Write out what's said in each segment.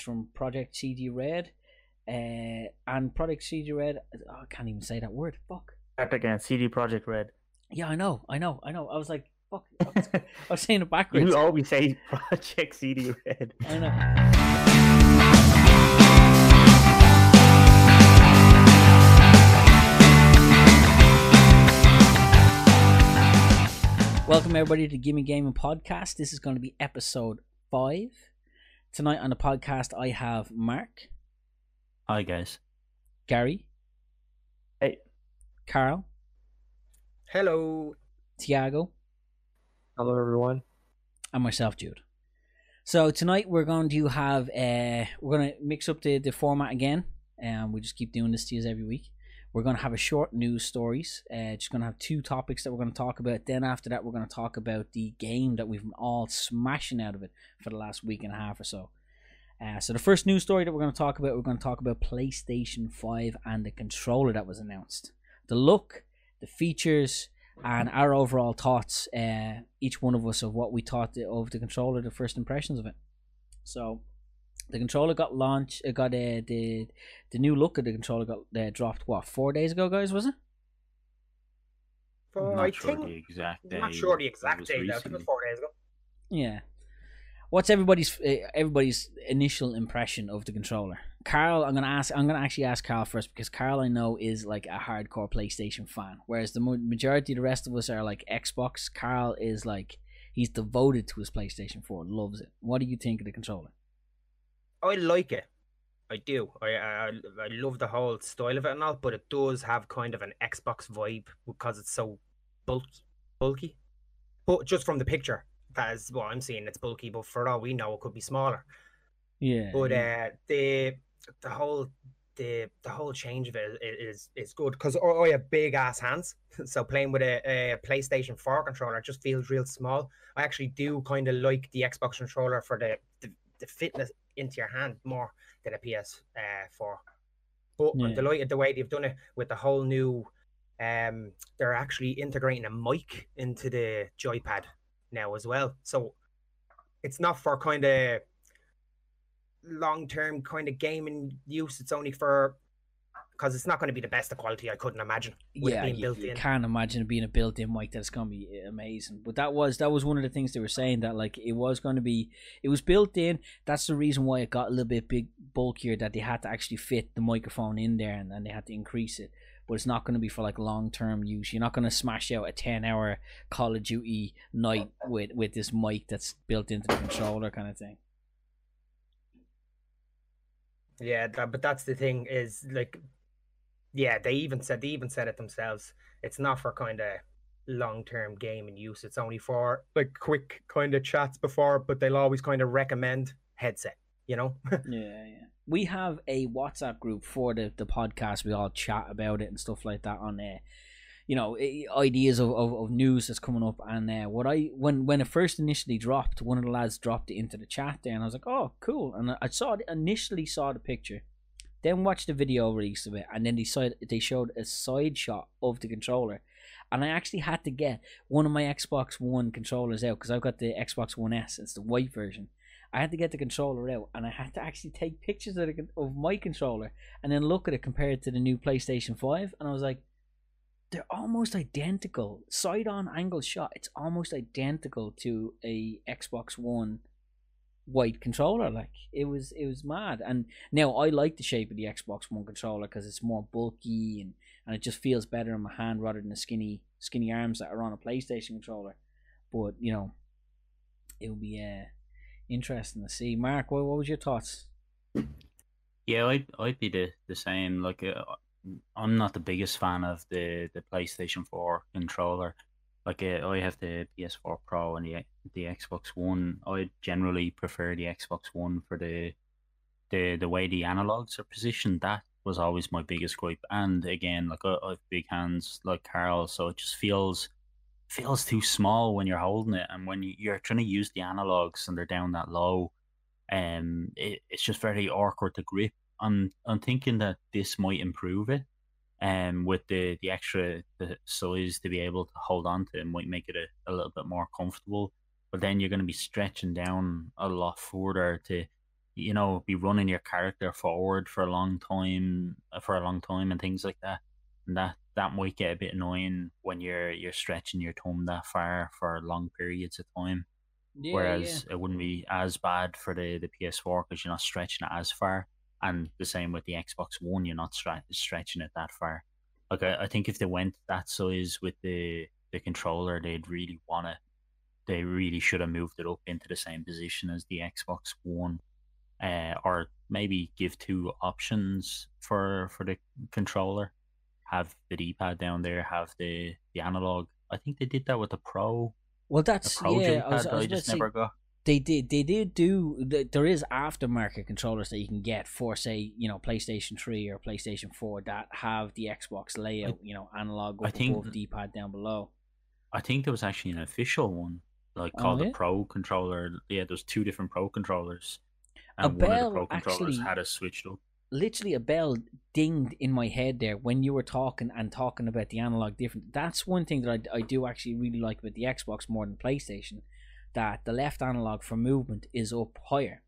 It's from Project CD Red. Uh, and Project CD Red, oh, I can't even say that word. Fuck. Start again. CD Projekt Red. Yeah, I know, I know, I know. I was like, fuck. I was, I was saying it backwards. You always say Project CD Red. I know. Welcome everybody to Gimme Gaming Podcast. This is going to be episode five. Tonight on the podcast, I have Mark, Hi guys. Gary, Hey. Carl, Hello. Tiago, Hello, everyone. and myself, Jude. So tonight we're going to have uh, we're going to mix up the, the format again, and we just keep doing this to you every week. We're going to have a short news stories. Uh, just going to have two topics that we're going to talk about. Then after that, we're going to talk about the game that we've been all smashing out of it for the last week and a half or so. Uh, so the first news story that we're going to talk about, we're going to talk about PlayStation Five and the controller that was announced. The look, the features, and our overall thoughts. Uh, each one of us of what we thought of the controller, the first impressions of it. So the controller got launched. It got uh, the the new look of the controller got uh, dropped. What four days ago, guys? Was it? For, I'm I not sure think the exact day. Not sure the exact was date. though. I think it was four days ago. Yeah. What's everybody's uh, everybody's initial impression of the controller? Carl, I'm gonna ask. I'm gonna actually ask Carl first because Carl I know is like a hardcore PlayStation fan, whereas the majority of the rest of us are like Xbox. Carl is like he's devoted to his PlayStation 4, loves it. What do you think of the controller? I like it. I do. I, I I love the whole style of it and all, but it does have kind of an Xbox vibe because it's so bulky. Bulky. But just from the picture, that is what I'm seeing. It's bulky, but for all we know, it could be smaller. Yeah. But uh, the the whole the the whole change of it is is good because I, I have big ass hands, so playing with a, a PlayStation Four controller just feels real small. I actually do kind of like the Xbox controller for the, the the fitness into your hand more than a PS uh, Four. But I'm delighted the way they've done it with the whole new. Um, they're actually integrating a mic into the joypad now as well, so it's not for kind of long term kind of gaming use. It's only for because it's not going to be the best of quality. I couldn't imagine. With yeah, being you, you can't imagine it being a built-in mic that's gonna be amazing. But that was that was one of the things they were saying that like it was going to be it was built in. That's the reason why it got a little bit big bulkier that they had to actually fit the microphone in there and then they had to increase it. But it's not going to be for like long-term use. You're not going to smash out a ten-hour Call of Duty night with with this mic that's built into the controller kind of thing. Yeah, that, but that's the thing is like, yeah, they even said they even said it themselves. It's not for kind of long term gaming use. It's only for like quick kind of chats before, but they'll always kind of recommend headset. You know. Yeah, yeah. We have a WhatsApp group for the, the podcast. We all chat about it and stuff like that on there. You know, ideas of, of, of news that's coming up. And uh, what I when when it first initially dropped, one of the lads dropped it into the chat there, and I was like, oh, cool. And I saw it, initially saw the picture, then watched the video release of it, and then they said they showed a side shot of the controller. And I actually had to get one of my Xbox One controllers out because I've got the Xbox One S. It's the white version. I had to get the controller out and I had to actually take pictures of, the, of my controller and then look at it compared to the new PlayStation 5 and I was like they're almost identical side on angle shot it's almost identical to a Xbox One white controller like it was it was mad and now I like the shape of the Xbox One controller because it's more bulky and and it just feels better in my hand rather than the skinny skinny arms that are on a PlayStation controller but you know it will be uh interesting to see. Mark, what, what was your thoughts? Yeah, I'd I'd be the the same. Like, uh, I'm not the biggest fan of the the PlayStation Four controller. Like, uh, I have the PS4 Pro and the the Xbox One. I generally prefer the Xbox One for the the the way the analogs are positioned. That was always my biggest gripe. And again, like I, I have big hands like Carl, so it just feels feels too small when you're holding it, and when you, you're trying to use the analogs and they're down that low um, it, it's just very awkward to grip. I'm I'm thinking that this might improve it, um, with the the extra the size to be able to hold on to it might make it a, a little bit more comfortable. But then you're going to be stretching down a lot further to you know, be running your character forward for a long time, uh, for a long time, and things like that. And that that might get a bit annoying when you're you're stretching your thumb that far for long periods of time. Yeah, Whereas it wouldn't be as bad for the, the PS4 because you're not stretching it as far. And the same with the Xbox One, you're not stre- stretching it that far. Like I, I think if they went that size with the the controller, they'd really want to. They really should have moved it up into the same position as the Xbox One, uh, or maybe give two options for for the controller. Have the D pad down there, have the the analog. I think they did that with the Pro Well, the that's Pro yeah. I was, I I, was about just to say, never got. They did they did do there is aftermarket controllers that you can get for say you know PlayStation Three or PlayStation Four that have the Xbox layout. you know, analog I think- above, D pad down below. I think there was actually an official one, like Oh, called yeah? the Pro controller. Yeah, there's two different Pro controllers, and A one of the Pro controllers actually- had a switched up. literally a bell dinged in my head there when you were talking and talking about the analog different. That's one thing that I, I do actually really like about the Xbox more than PlayStation, that the left analog for movement is up higher,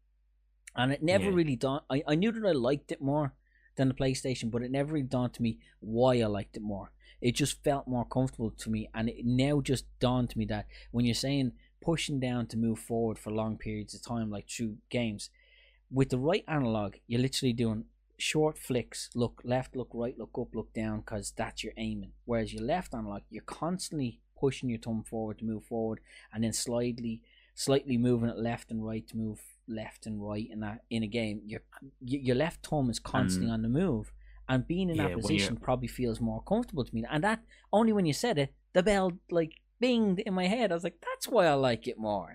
and it never Yeah. really dawned. I, I knew that I liked it more than the PlayStation, but it never really dawned to me why I liked it more. It just felt more comfortable to me, and it now just dawned to me that when you're saying pushing down to move forward for long periods of time, like through games, with the right analog, you're literally doing short flicks look left look right look up look down because that's your aiming whereas your left analog you're constantly pushing your thumb forward to move forward and then slightly slightly moving it left and right to move left and right in that in a game your your left thumb is constantly And- on the move. And being in Yeah, that position probably feels more comfortable to me. And that only when you said it the bell like binged in my head. I was like that's why i like it more.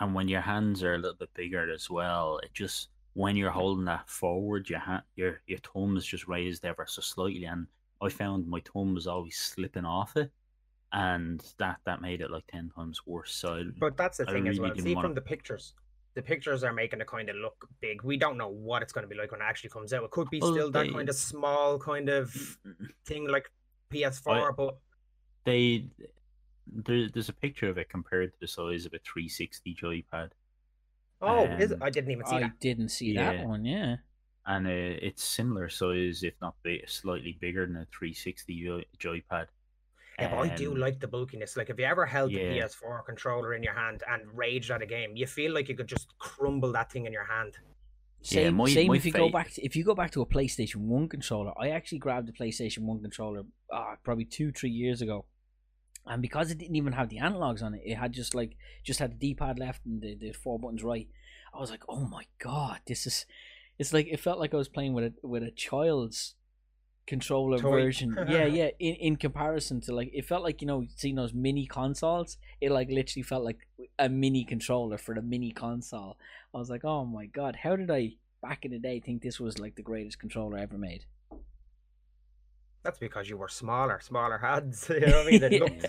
And when your hands are a little bit bigger as well, it just when you're holding that forward, your hand, your your thumb is just raised ever so slightly, and I found my thumb was always slipping off it, and that that made it like ten times worse. So But that's the I thing as well. See wanna- from the pictures, the pictures are making it kind of look big. We don't know what it's going to be like when it actually comes out. It could be Well, still that they- kind of small kind of thing like PS4, but they there, there's a picture of it compared to the size of a 360 joypad. oh, is it? Um, I didn't even see that? i that. didn't see Yeah. that one yeah and uh, it's similar size, if not big, slightly bigger than a 360 joy- joypad. Yeah, but I do Um, like the bulkiness. Like if you ever held the yeah. PS4 controller in your hand and raged at a game, you feel like you could just crumble that thing in your hand. Yeah, Same, my- same my if you go back to, if you go back to a PlayStation One controller. I actually grabbed a PlayStation One controller uh, probably two three years ago, and because it didn't even have the analogs on it, it had just like just had the D pad left and the, the four buttons right. I was like, oh my god, this is it's like it felt like I was playing with a with a child's controller Toy. version. yeah, yeah. In in comparison to like it felt like you know seeing those mini consoles. It like literally felt like a mini controller for the mini console. I was like, oh my god, how did I back in the day think this was like the greatest controller ever made? That's because you were smaller, smaller hands. you know what I mean? They looked-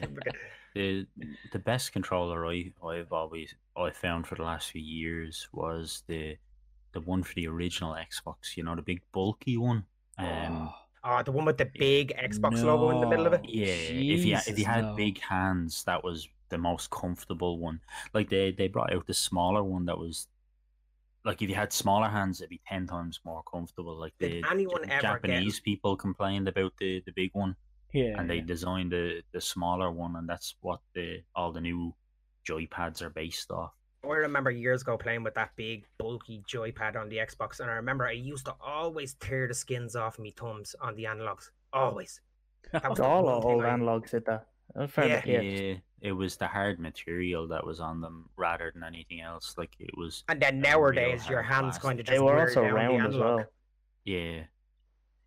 the the best controller I I've always I found for the last few years was the the one for the original Xbox. You know, the big bulky one. Um, Oh, Uh, the one with the big Xbox logo in the middle of it. No. yeah, if you if you had no. big hands, that was the most comfortable one. Like they they brought out the smaller one that was. Like if you had smaller hands, it'd be ten times more comfortable. Like the anyone J- ever get- Japanese people complained about the, the big one, yeah, and they designed the the smaller one, and that's what the all the new joypads are based off. I remember years ago playing with that big bulky joypad on the Xbox, and I remember I used to always tear the skins off me thumbs on the analogs. Always. That was All old I- analogs did that. I Yeah. it, Yeah, yeah. it was the hard material that was on them rather than anything else. Like it was, And then a real nowadays, your hands plastic. kind of They just were wear also down the round as analog. well. yeah,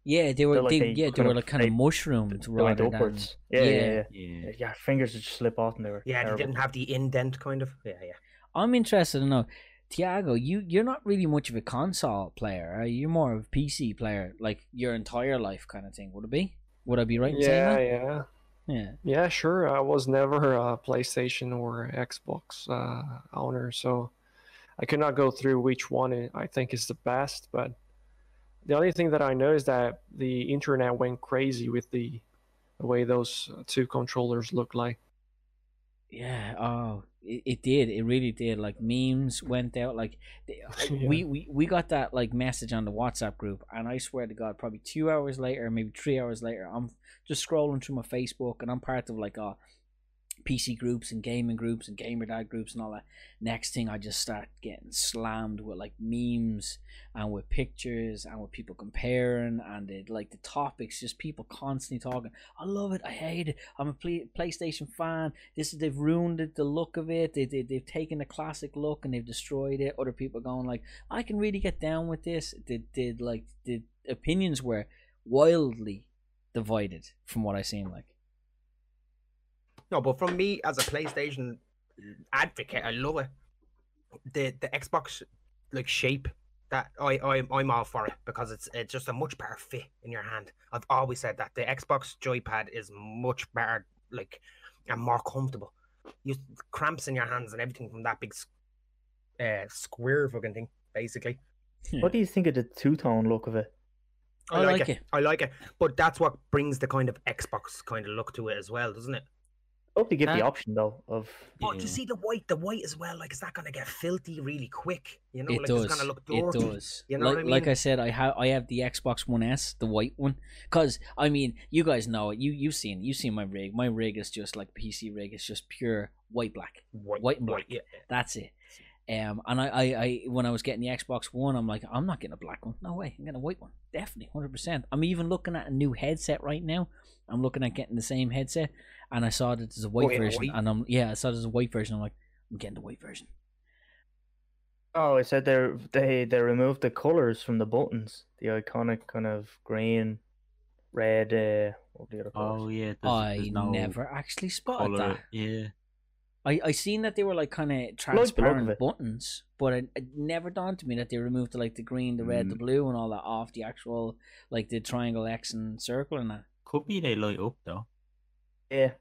yeah, they were They're like they, they yeah they kind were of- like kind of they- mushroomed They went upwards. than Yeah, yeah, yeah. yeah. yeah. yeah. Your fingers would just slip off and they were Yeah, they didn't have the indent kind of. Yeah, yeah. I'm interested to know, Tiago, you you're not really much of a console player. You? You're more of a PC player, like your entire life kind of thing. Would it be? Would I be right in Yeah, saying yeah, that? Yeah. yeah. Sure. I was never a PlayStation or Xbox uh, owner, so I could not go through which one I- think is the best. But the only thing that I know is that the internet went crazy with the, the way those two controllers look like. Yeah. Oh, it, it did. It really did. Like memes went out. Like they- Yeah. we, we we got that like message on the WhatsApp group, and I swear to God, probably two hours later, maybe three hours later, I'm just scrolling through my Facebook, and I'm part of like a PC groups and gaming groups and gamer dad groups and all that. Next thing, I just start getting slammed with like memes and with pictures and with people comparing and it, like the topics, just people constantly talking. I love it. I hate it. I'm a play, PlayStation fan. This is they've ruined it, the look of it. They, they they've taken the classic look and they've destroyed it. Other people going like, I can really get down with this. Did did like the opinions were wildly divided from what I seen like. No, but from me as a PlayStation advocate, I love it. The the Xbox like shape that I, I I'm all for it because it's it's just a much better fit in your hand. I've always said that the Xbox joypad is much better, like and more comfortable. You cramps in your hands and everything from that big uh, square fucking thing, basically. What do you think of the two tone look of it? I, I like, like it. it. I like it. But that's what brings the kind of Xbox kind of look to it as well, doesn't it? I hope they give the option though of Oh, Yeah. to see the white, the white as well. Like, is that gonna get filthy really quick? You know, it like does. it's gonna look dirty. it does. You know like, what I like? I said, I have I have the Xbox One S, the white one. Cause I mean, you guys know it. You you've seen you've seen my rig. My rig is just like PC rig. It's just pure white black. White, white and black. yeah. That's it. Um, and I, I, I, when I was getting the Xbox One, I'm like, I'm not getting a black one. No way, I'm getting a white one. Definitely, hundred percent. I'm even looking at a new headset right now. I'm looking at getting the same headset, and I saw that there's a white yeah, version, white. and I'm yeah, I saw there's a white version. I'm like, I'm getting the white version. Oh, I said they they they removed the colors from the buttons. The iconic kind of green, red. Uh, what the other Oh yeah. There's, I there's no never actually spotted color. that. Yeah. I, I seen that they were like kind of look transparent it. buttons, but it, it never dawned to me that they removed the, like the green, the red, the Mm. blue, and all that off the actual like the triangle, X, and circle and that. Could be they light up though. Yeah,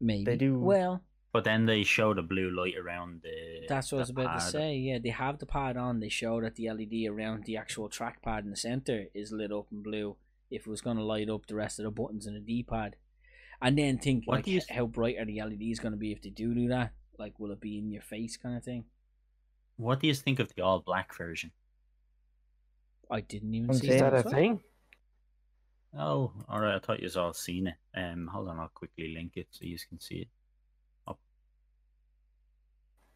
Maybe they do- Well, But then they show the blue light around the. that's what I was the about to say. Yeah, they have the pad on. They show that the LED around the actual trackpad in the center is lit up in blue. If it was going to light up the rest of the buttons in the D pad, and then think What like do you- how bright are the LEDs going to be if they do do that? Like, will it be in your face kind of thing? What do you think of the all black version? I didn't even I'm see Is saying that a well. thing? Oh, all right. I thought you all seen it. Um, hold on. I'll quickly link it so you can see it.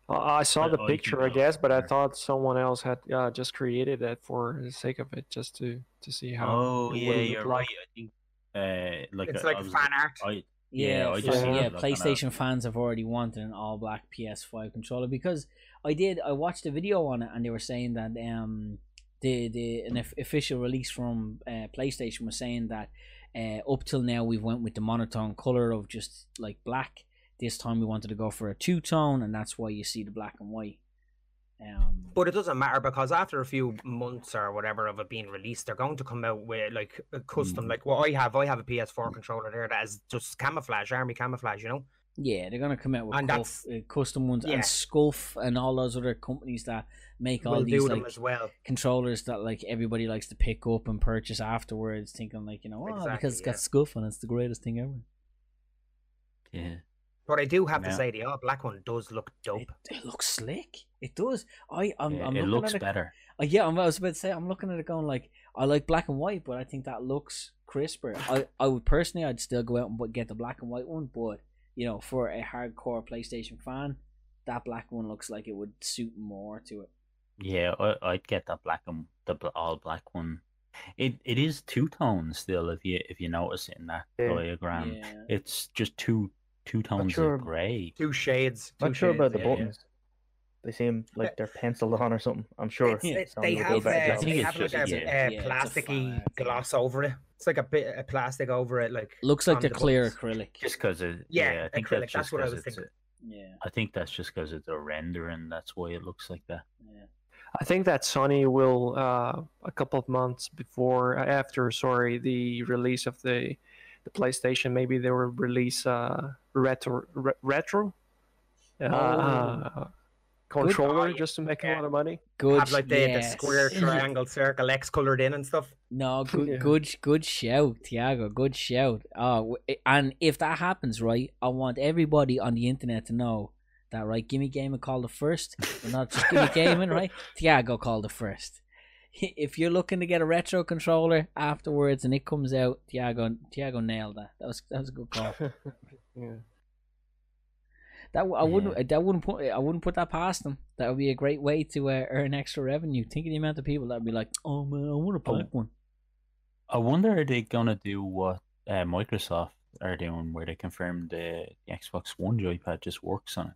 Uh, I saw the I picture, I guess, but I thought someone else had uh, just created it for the sake of it, just to to see how. oh it yeah, would look you're like. right. I think. Uh, like It's I- like I was- fan art. I, Yeah, Yeah, I just yeah. wanted, like, PlayStation fans have already wanted an all black PS5 controller because I did. I watched a video on it, and they were saying that um the the an official release from uh, PlayStation was saying that uh, up till now we've went with the monotone color of just like black. This time we wanted to go for a two tone, and that's why you see the black and white. Um, But it doesn't matter because after a few months or whatever of it being released, they're going to come out with like a custom, Mm. like what I have. I have a PS4 controller there that is just camouflage, army camouflage, you know. yeah, they're gonna come out with cuff- uh, custom ones, yeah. and Scuff and all those other companies that make all We'll these like as well. controllers that like everybody likes to pick up and purchase afterwards, thinking like you know, oh, Exactly, because it's got yeah. scuff and it's the greatest thing ever. yeah. But I do have to Yeah. say the all black one does look dope. it looks slick. It does. I I'm, yeah, I'm it looks at it, better. Uh, yeah, I'm, I was about to say I'm looking at it going like I like black and white, but I think that looks crisper. I I would personally I'd still go out and get the black and white one, but you know for a hardcore PlayStation fan, that black one looks like it would suit more to it. Yeah, I, I'd get that black and the all black one. It it is two tones still. If you if you notice it in that Yeah. diagram, yeah. it's just two two tones sure- of grey. Two shades. Two Not sure shades, about the yeah. buttons. They seem like they're penciled on or something. I'm sure. It's- it- they will do a have, uh, they have like just- a, yeah. uh, Yeah, a plasticky gloss over it. It's like a bit of plastic over it, like Looks like on the the clear buttons. acrylic. Just because it. Yeah, Yeah, I think acrylic, that's that's just what I 'cause was it's thinking. Yeah, a- I think that's just because it's a rendering. That's why it looks like that. yeah. I think that Sony will uh, a couple of months before, uh, after, sorry, the release of the the PlayStation, maybe they will release uh, retro re- retro uh, uh, controller Oh, just to make a lot of money. Good. have like the, yes. the square, triangle, circle, X colored in and stuff. No, good, Yeah. good, good shout, Tiago. Good shout. Oh, and if that happens, right, I want everybody on the internet to know that, right? Gimme Gaming called the first, but not just Gimme Gaming, right? Tiago called the first. If you're looking to get a retro controller afterwards and it comes out, Tiago Tiago nailed that. That was that was a good call. yeah. That w- I wouldn't that wouldn't put I wouldn't put that past them. That would be a great way to uh, earn extra revenue. Think of the amount of people that'd be like, "Oh man, I want to Oh. one." I wonder are they gonna do what uh, Microsoft are doing, where they confirm the, the Xbox One joypad just works on it.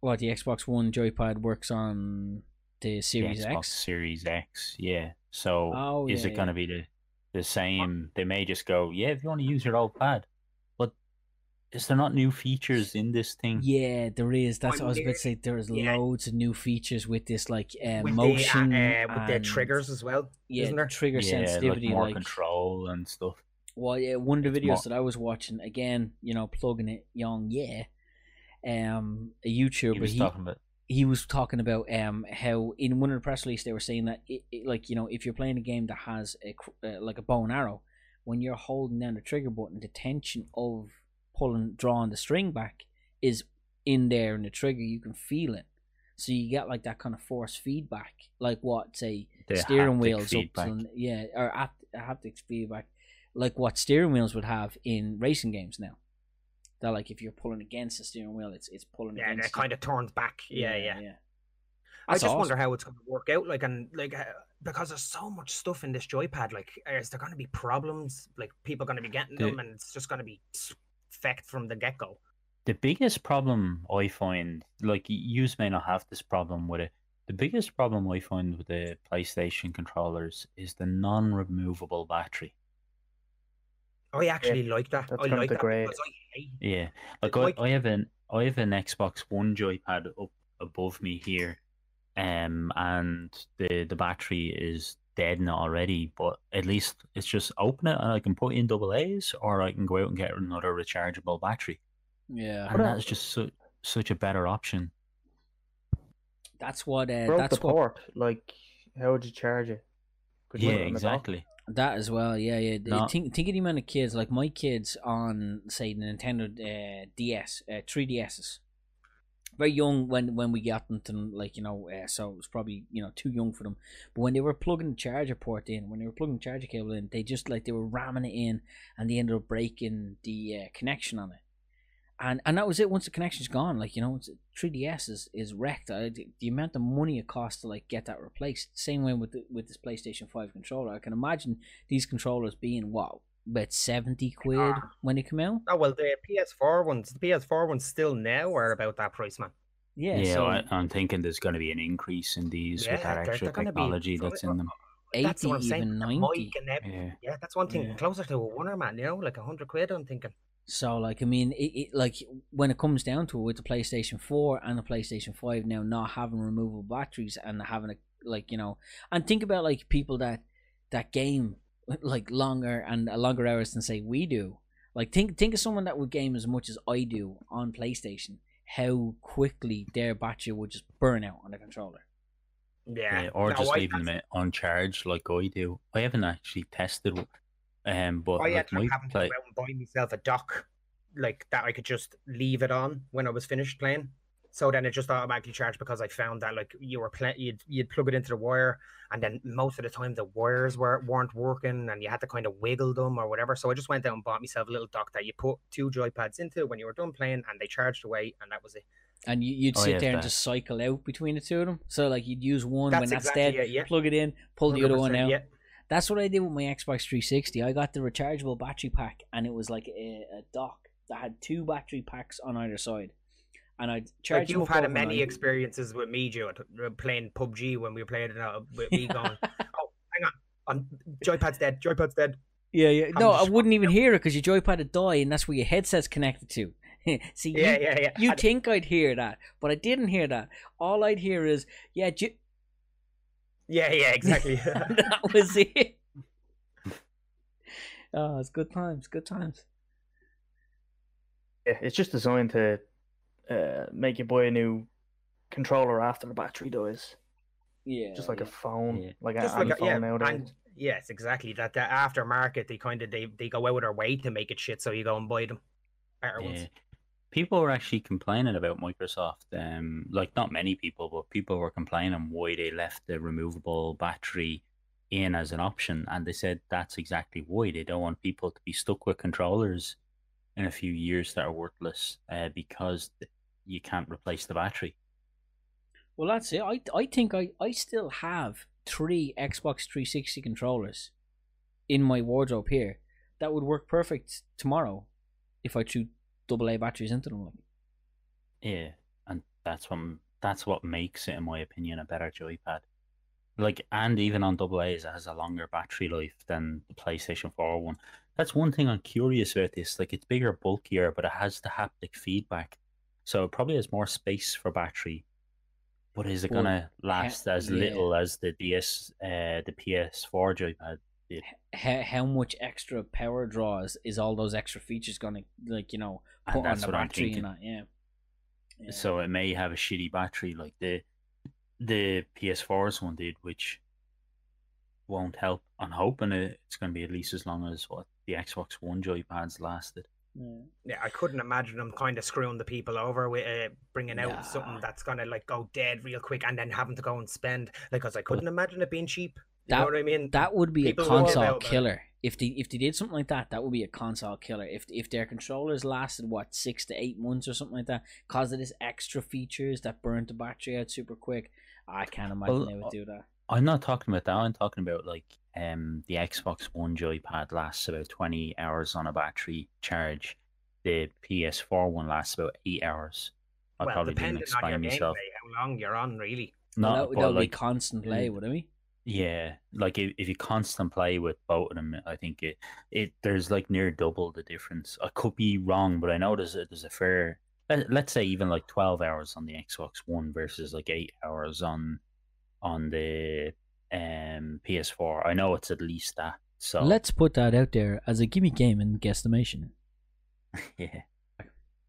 What the Xbox One joypad works on the Series the Xbox X. Series X, yeah. So Oh, is yeah, it gonna be the the same? They may just go, yeah, if you want to use your old pad, but is there not new features in this thing? Yeah, there is. That's what I was about to say. There's Yeah. loads of new features with this, like uh, with motion, the, uh, with the triggers as well. yeah, isn't there? trigger Yeah, sensitivity, like more like control and stuff. Well, yeah, one of the It's videos more- that I was watching again, you know, plugging it young, yeah. Um, a YouTuber, He was he, talking about he was talking about um how in one of the press release they were saying that it, it, like you know if you're playing a game that has a uh, like a bow and arrow, when you're holding down the trigger button, the tension of pulling drawing the string back is in there in the trigger. You can feel it, so you get like that kind of force feedback, like what say the steering wheels feedback. up to, yeah or apt, haptic feedback like what steering wheels would have in racing games now that like if you're pulling against the steering wheel it's it's pulling Yeah, against that kind of turns back. Yeah, yeah. yeah I That's just wonder how it's going to work out. Like, and like, uh, because there's so much stuff in this joypad. Like, is there going to be problems? Like, people going to be getting The- them, and it's just going to be fecked from the get go. The biggest problem I find, like you may not have this problem with it. The biggest problem I find with the PlayStation controllers is the non-removable battery. I actually like that. that's I gonna like that degrade. because I hate. Yeah, like like- I, I have an I have an Xbox One joypad up above me here, um, and the the battery is dead now already. But at least it's just open it and I can put in double A's, or I can go out and get another rechargeable battery, yeah and that's just su- such a better option. that's what uh, Broke that's the what port. Like, how would you charge it? Could Yeah, put it dock? exactly. That as well yeah yeah. No. think, think of the amount of kids like my kids on say the nintendo uh, ds uh, 3ds's very young when when we got them to like you know uh, so it was probably you know too young for them. But when they were plugging the charger port in when they were plugging the charger cable in they just like they were ramming it in and they ended up breaking the uh, connection on it and and that was it once the connection's gone like you know 3ds is, is wrecked uh, the, the amount of money it costs to like get that replaced same way with the, with this playstation 5 controller i can imagine these controllers being what about 70 quid Ah. when they come out Oh well, the PS4 ones, the PS4 ones still now are about that price, man. yeah, Yeah, so I, I'm thinking there's going to be an increase in these with that they're- extra they're be- technology that's in them. 80 That's what I'm saying. even the 90 mic and. Yeah, Yeah, that's one thing Yeah. closer to a winner, man. You know, like a hundred quid. I'm thinking. So like I mean, it, it like when it comes down to it, with the PlayStation Four and the PlayStation Five now not having removable batteries and having a like you know, and think about like people that that game like longer and longer hours than say we do. Like think think of someone that would game as much as I do on PlayStation. How quickly their battery would just burn out on the controller. Yeah. Yeah, or No, just I- leaving them on charge like I do. I haven't actually tested, um, but I like ended my up having to play, go out and buy myself a dock, like that I could just leave it on when I was finished playing. So then it just automatically charged because I found that like you were playing, you'd you'd plug it into the wire, and then most of the time the wires were weren't working, and you had to kind of wiggle them or whatever. So I just went out and bought myself a little dock that you put two joypads into when you were done playing, and they charged away, and that was it. And you, you'd Oh, sit yeah, there and that- just cycle out between the two of them. So like you'd use one when That's that's exactly dead, it, yeah. plug it in, pull the other one out. Yeah. That's what I did with my Xbox 360. I got the rechargeable battery pack, and it was like a, a dock that had two battery packs on either side. And I'd charge Like you've had many experiences with me, Jude, uh, playing PUBG when we were playing it out with me going, "Oh, hang on, on joypad's dead, joypad's dead." Yeah, yeah. I'm No, I wouldn't even hear it because your joypad would die, and that's where your headset's connected to. See, Yeah, you, yeah, yeah. you And- think I'd hear that, but I didn't hear that. All I'd hear is, yeah, yeah, yeah, exactly. that was it. Oh, it's good times, good times. Yeah, it's just designed to uh, make you buy a new controller after the battery dies. Yeah, Just like yeah. a phone, Yeah. like a Just any like a, phone yeah, nowadays. and yes, exactly. That the aftermarket, they kind of they, they go out of their way to make it shit, so you go and buy them better yeah. ones. People were actually complaining about Microsoft. Um, like not many people, but people were complaining why they left the removable battery in as an option, and they said that's exactly why they don't want people to be stuck with controllers in a few years that are worthless uh, because you can't replace the battery. Well, that's it. I I think I I still have three Xbox 360 controllers in my wardrobe here that would work perfect tomorrow if I threw double A batteries into them. Like. Yeah, and that's what that's what makes it, in my opinion, a better joypad. Like, and even on double A's, it has a longer battery life than the PlayStation 4 one. That's one thing I'm curious about this. Like, it's bigger, bulkier, but it has the haptic feedback, so it probably has more space for battery. But is it gonna last as yeah. little as the DS, uh, the PS4 joypad did? How, how much extra power draws is all those extra features gonna like you know And put on the what I'm battery thinking. and that? Yeah. yeah. So it may have a shitty battery like the the PS4's one did, which won't help. I'm hoping it- it's going to be at least as long as what the Xbox One joypads lasted. Yeah. Yeah, I couldn't imagine them kind of screwing the people over with uh, bringing out Nah. something that's gonna like go dead real quick and then having to go and spend. Like, cause I couldn't imagine it being cheap. You That- know what I mean? That would be People a console about that. killer. If they if they did something like that, that would be a console killer. If if their controllers lasted what six to eight months or something like that, cause of this extra features that burnt the battery out super quick, I can't imagine Well, they would do that. I'm not talking about that. I'm talking about like um the Xbox One joypad lasts about 20 hours on a battery charge. The PS4 one lasts about eight hours. I well, probably didn't depending on your explain gameplay, myself. how long you're on, really. Well, No, that, would- but would like be constant play, mm, wouldn't we? Yeah, like if, if you constant play with both of them, I think it it there's like near double the difference. I could be wrong, but I know there's a, there's a fair let, let's say even like twelve hours on the Xbox One versus like eight hours on on the um PS4. I know it's at least that. So Let's put that out there as a gimme game in guesstimation. yeah,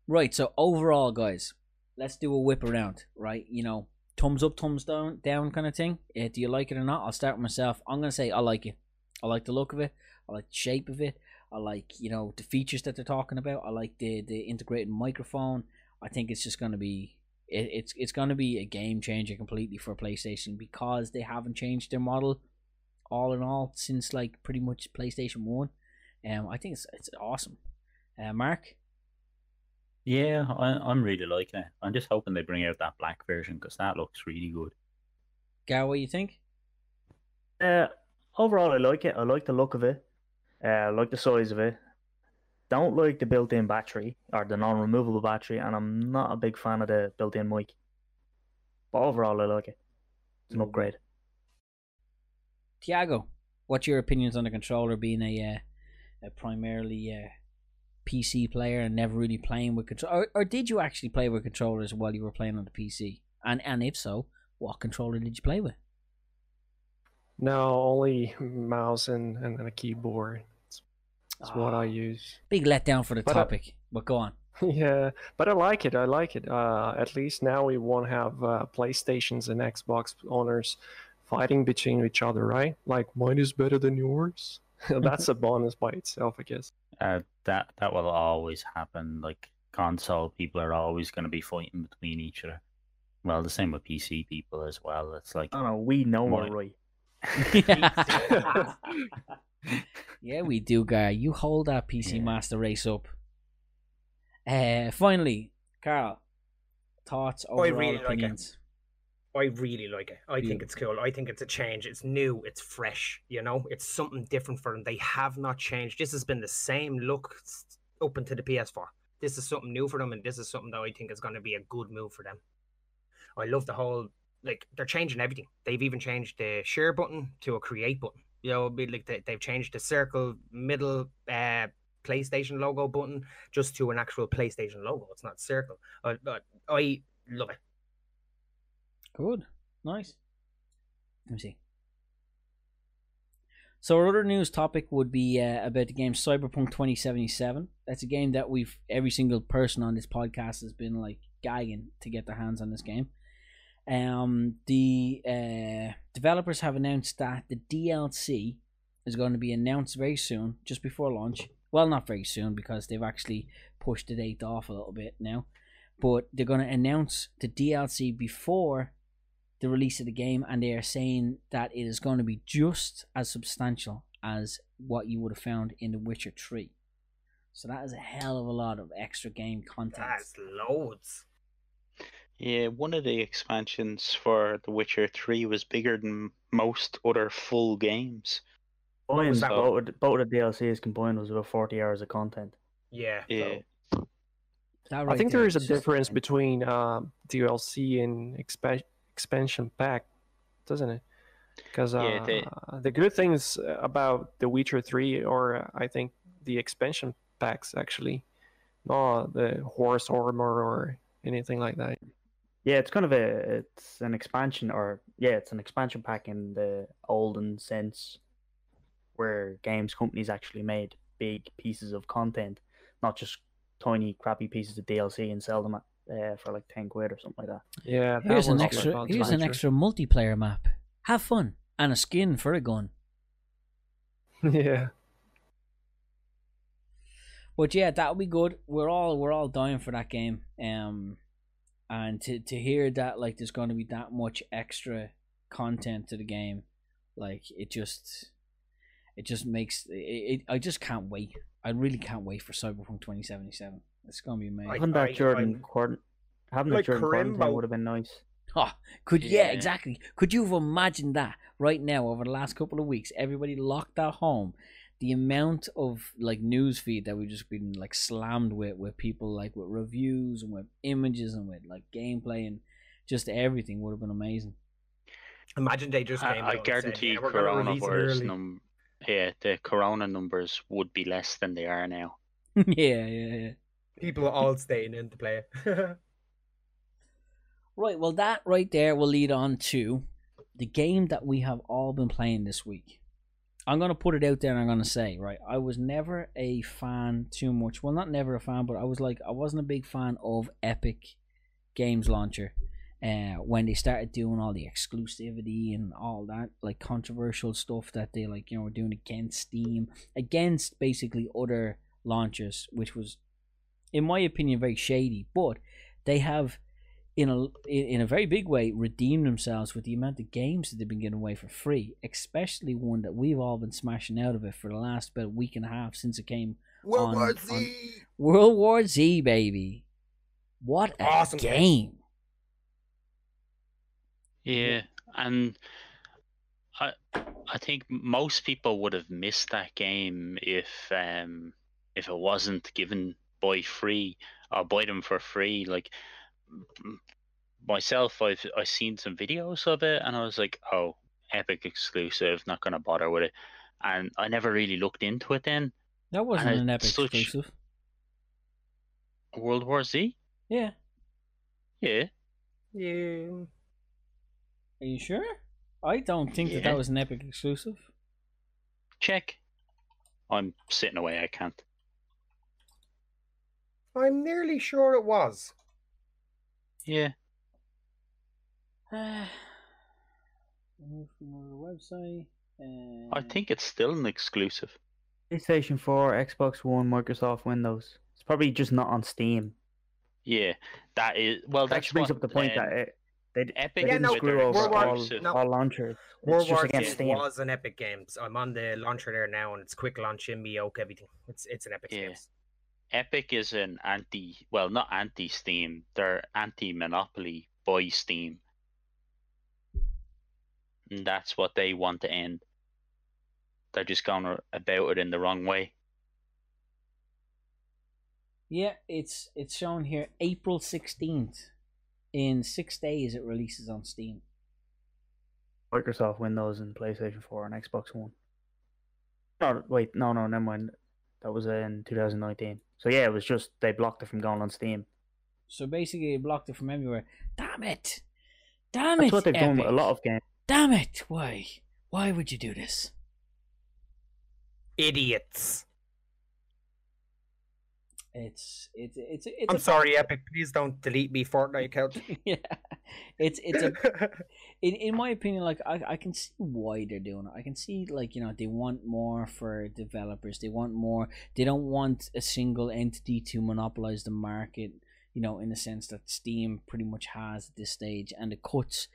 Right, so overall, guys, let's do a whip around, right? You know, thumbs up, thumbs down, down kind of thing. Uh, do you like it or not? I'll start with myself. I'm gonna say I like it. I like the look of it. I like the shape of it. I like you know the features that they're talking about. I like the the integrated microphone. I think it's just gonna be it, it's it's gonna be a game changer completely for PlayStation because they haven't changed their model all in all since like pretty much PlayStation One. Um, I think it's it's awesome. Uh, Mark. Yeah, I, I'm really liking it. I'm just hoping they bring out that black version because that looks really good. Gar, what you think? Uh, overall, I like it. I like the look of it. Uh, I like the size of it. Don't like the built-in battery or the non-removable battery, and I'm not a big fan of the built-in mic. But overall, I like it. It's an upgrade. Tiago, what's your opinions on the controller being a, uh, a primarily uh, PC player and never really playing with control, or, or did you actually play with controllers while you were playing on the PC? And and if so, what controller did you play with? No, only mouse and, and, a keyboard. That's what I Ah, use. Big letdown for the But, uh, topic, but go on. yeah, but I like it. I like it. Uh, at least now we won't have uh, PlayStations and Xbox owners fighting between each other, right? Like mine is better than yours. That's a bonus by itself, I guess. Uh, that that will always happen. Like console people are always going to be fighting between each other. Well, the same with PC people as well. It's like I don't. We know we're Right. right. yeah, we do, guy. You hold that PC Yeah. Master Race up. Uh, finally, Carl, thoughts, overall really like opinions. I really like it. I think it's cool. I think it's a change. It's new. It's fresh. You know, it's something different for them. They have not changed. This has been the same look up into the PS4. This is something new for them, and this is something that I think is going to be a good move for them. I love the whole like they're changing everything. They've even changed the share button to a create button. You know, be like they, they've changed the circle middle uh PlayStation logo button just to an actual PlayStation logo. It's not circle. I, I, I love it. Good. Nice. Let me see. So our other news topic would be uh, about the game Cyberpunk 2077. That's a game that we've every single person on this podcast has been like gagging to get their hands on this game. Um, the uh, developers have announced that the DLC is going to be announced very soon, just before launch, Well, not very soon because they've actually pushed the date off a little bit now. But they're going to announce the DLC before the release of the game, and they are saying that it is going to be just as substantial as what you would have found in The Witcher 3. So that is a hell of a lot of extra game content. That's loads. Yeah, one of the expansions for The Witcher 3 was bigger than most other full games. Combined, was that? both, of the- both of the DLCs combined was about 40 hours of content. Yeah. Yeah. That I think there there is a difference between um, DLC and expa- expansion pack, doesn't it? Because uh, Yeah, they- the good things about The Witcher 3 or uh, I think the expansion packs actually, not the horse armor or anything like that. Yeah, it's kind of a it's an expansion or yeah, it's an expansion pack in the olden sense where games companies actually made big pieces of content, not just tiny crappy pieces of DLC and sell them at, uh, for like 10 quid or something like that. Yeah, that Here's an extra. like Here's an extra multiplayer map. Have fun and a skin for a gun. yeah. But yeah, that'll be good. We're all we're all dying for that game. Um, and to to hear that like there's going to be that much extra content to the game, like it just it just makes it, it. I just can't wait. I really can't wait for Cyberpunk 2077. It's gonna be amazing. Having I- that Jordan I'm- Corden, having like that Jordan Karimbo. content would have been nice. Oh, could yeah. Yeah. exactly. Could you have imagined that right now over the last couple of weeks? Everybody locked at home. The amount of like news feed that we've just been like slammed with, with people like with reviews and with images and with like gameplay and just everything would have been amazing. Imagine they just came I, out I and said, guarantee "Yeah, we're gonna release it coronavirus num yeah, the corona numbers would be less than they are now. yeah, yeah, yeah. People are all staying in to play. Right, well, that right there will lead on to the game that we have all been playing this week. I'm going to put it out there and I'm going to say, right, I was never a fan too much. Well, not never a fan, but I was like, I wasn't a big fan of Epic Games Launcher uh, when they started doing all the exclusivity and all that, like controversial stuff that they, like, you know, were doing against Steam, against basically other launchers, which was, in my opinion, very shady. But they have in a in a very big way redeemed themselves with the amount of games that they've been giving away for free, especially one that we've all been smashing out of it for the last about week and a half since it came. World on- War on- Z. World War Z, baby! What a Awesome game. game! Yeah, and I I think most people would have missed that game if um if it wasn't given by free or by them for free. Like myself, I've I seen some videos of it and I was like, oh, Epic exclusive, not gonna bother with it. And I never really looked into it then. That wasn't And an Epic exclusive. World War Z? Yeah, Yeah. Yeah. are you sure? I don't think that that was an Epic exclusive. Check. I'm sitting away, I can't. I'm nearly sure it was. Yeah. Uh, from our website. Uh, I think it's still an exclusive. PlayStation 4, Xbox One, Microsoft Windows. It's probably just not on Steam. Yeah, that is well. That That's brings what, up the point um, that it, they, they Epic Yeah, didn't no, screw over World War- all, exclusive. no. all launchers. It's World just War against Z Steam. was an Epic Games. I'm on the launcher there now, and it's quick launch in Yoke, everything. It's it's an Epic Yeah. Games. Epic is an anti, well, not anti Steam. They're anti monopoly by Steam, and that's what they want to end. They're just going about it in the wrong way. Yeah, it's it's shown here April sixteenth. In six days, it releases on Steam. Microsoft Windows and PlayStation 4 and Xbox One. No, wait, no, no, never mind. That was in 2019. So yeah, it was just they blocked it from going on Steam. So basically, it blocked it from everywhere. Damn it! Damn That's it! what they've done with a lot of games. Damn it! Why? Why would you do this? Idiots. It's it's it's it's. I'm sorry, Epic. Please don't delete me Fortnite account. yeah, it's it's a in in my opinion, like I, I can see why they're doing it. I can see like you know they want more for developers. They want more. They don't want a single entity to monopolize the market. You know, in the sense that Steam pretty much has at this stage, and the cuts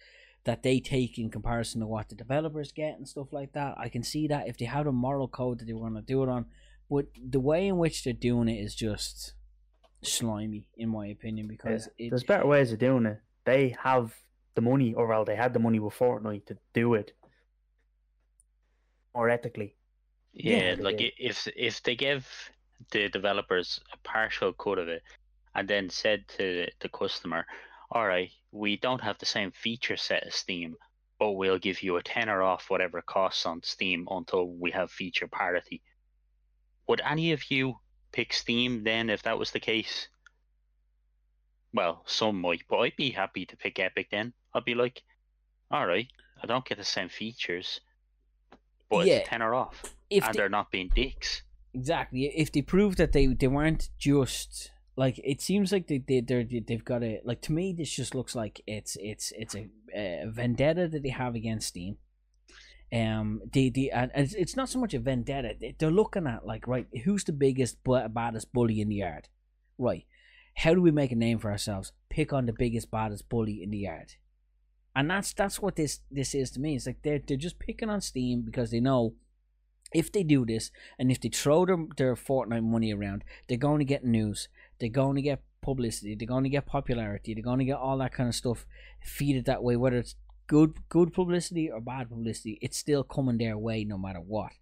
that they take in comparison to what the developers get and stuff like that. I can see that if they had a moral code that they were going to do it on, but the way in which they're doing it is just slimy, in my opinion, because Yeah. it, There's better ways of doing it. They have the money, or well, they had the money with Fortnite to do it more ethically. Yeah, Yeah, like they- if if they give the developers a partial cut of it, and then said to the customer, "All right, we don't have the same feature set as Steam, but we'll give you a tenner off whatever costs on Steam until we have feature parity." Would any of you pick Steam then if that was the case? Well, some might, but I'd be happy to pick Epic then. I'd be like, "All right, I don't get the same features." But Yeah. it's a tenner off if and they, they're not being dicks. exactly if they prove that they they weren't just like it seems like they they they're, they've got a like to me this just looks like it's it's it's a, a vendetta that they have against Steam. Um, they the and it's, it's not so much a vendetta. They- They're looking at like right, who's the biggest baddest bully in the yard, right? How do we make a name for ourselves? Pick on the biggest baddest bully in the yard, and that's that's what this this is to me. It's like they're they're just picking on Steam because they know if they do this and if they throw their, their Fortnite money around, they're going to get news. They're going to get publicity. They're going to get popularity. They're going to get all that kind of stuff feeded that way. Whether it's good good publicity or bad publicity, it's still coming their way no matter what.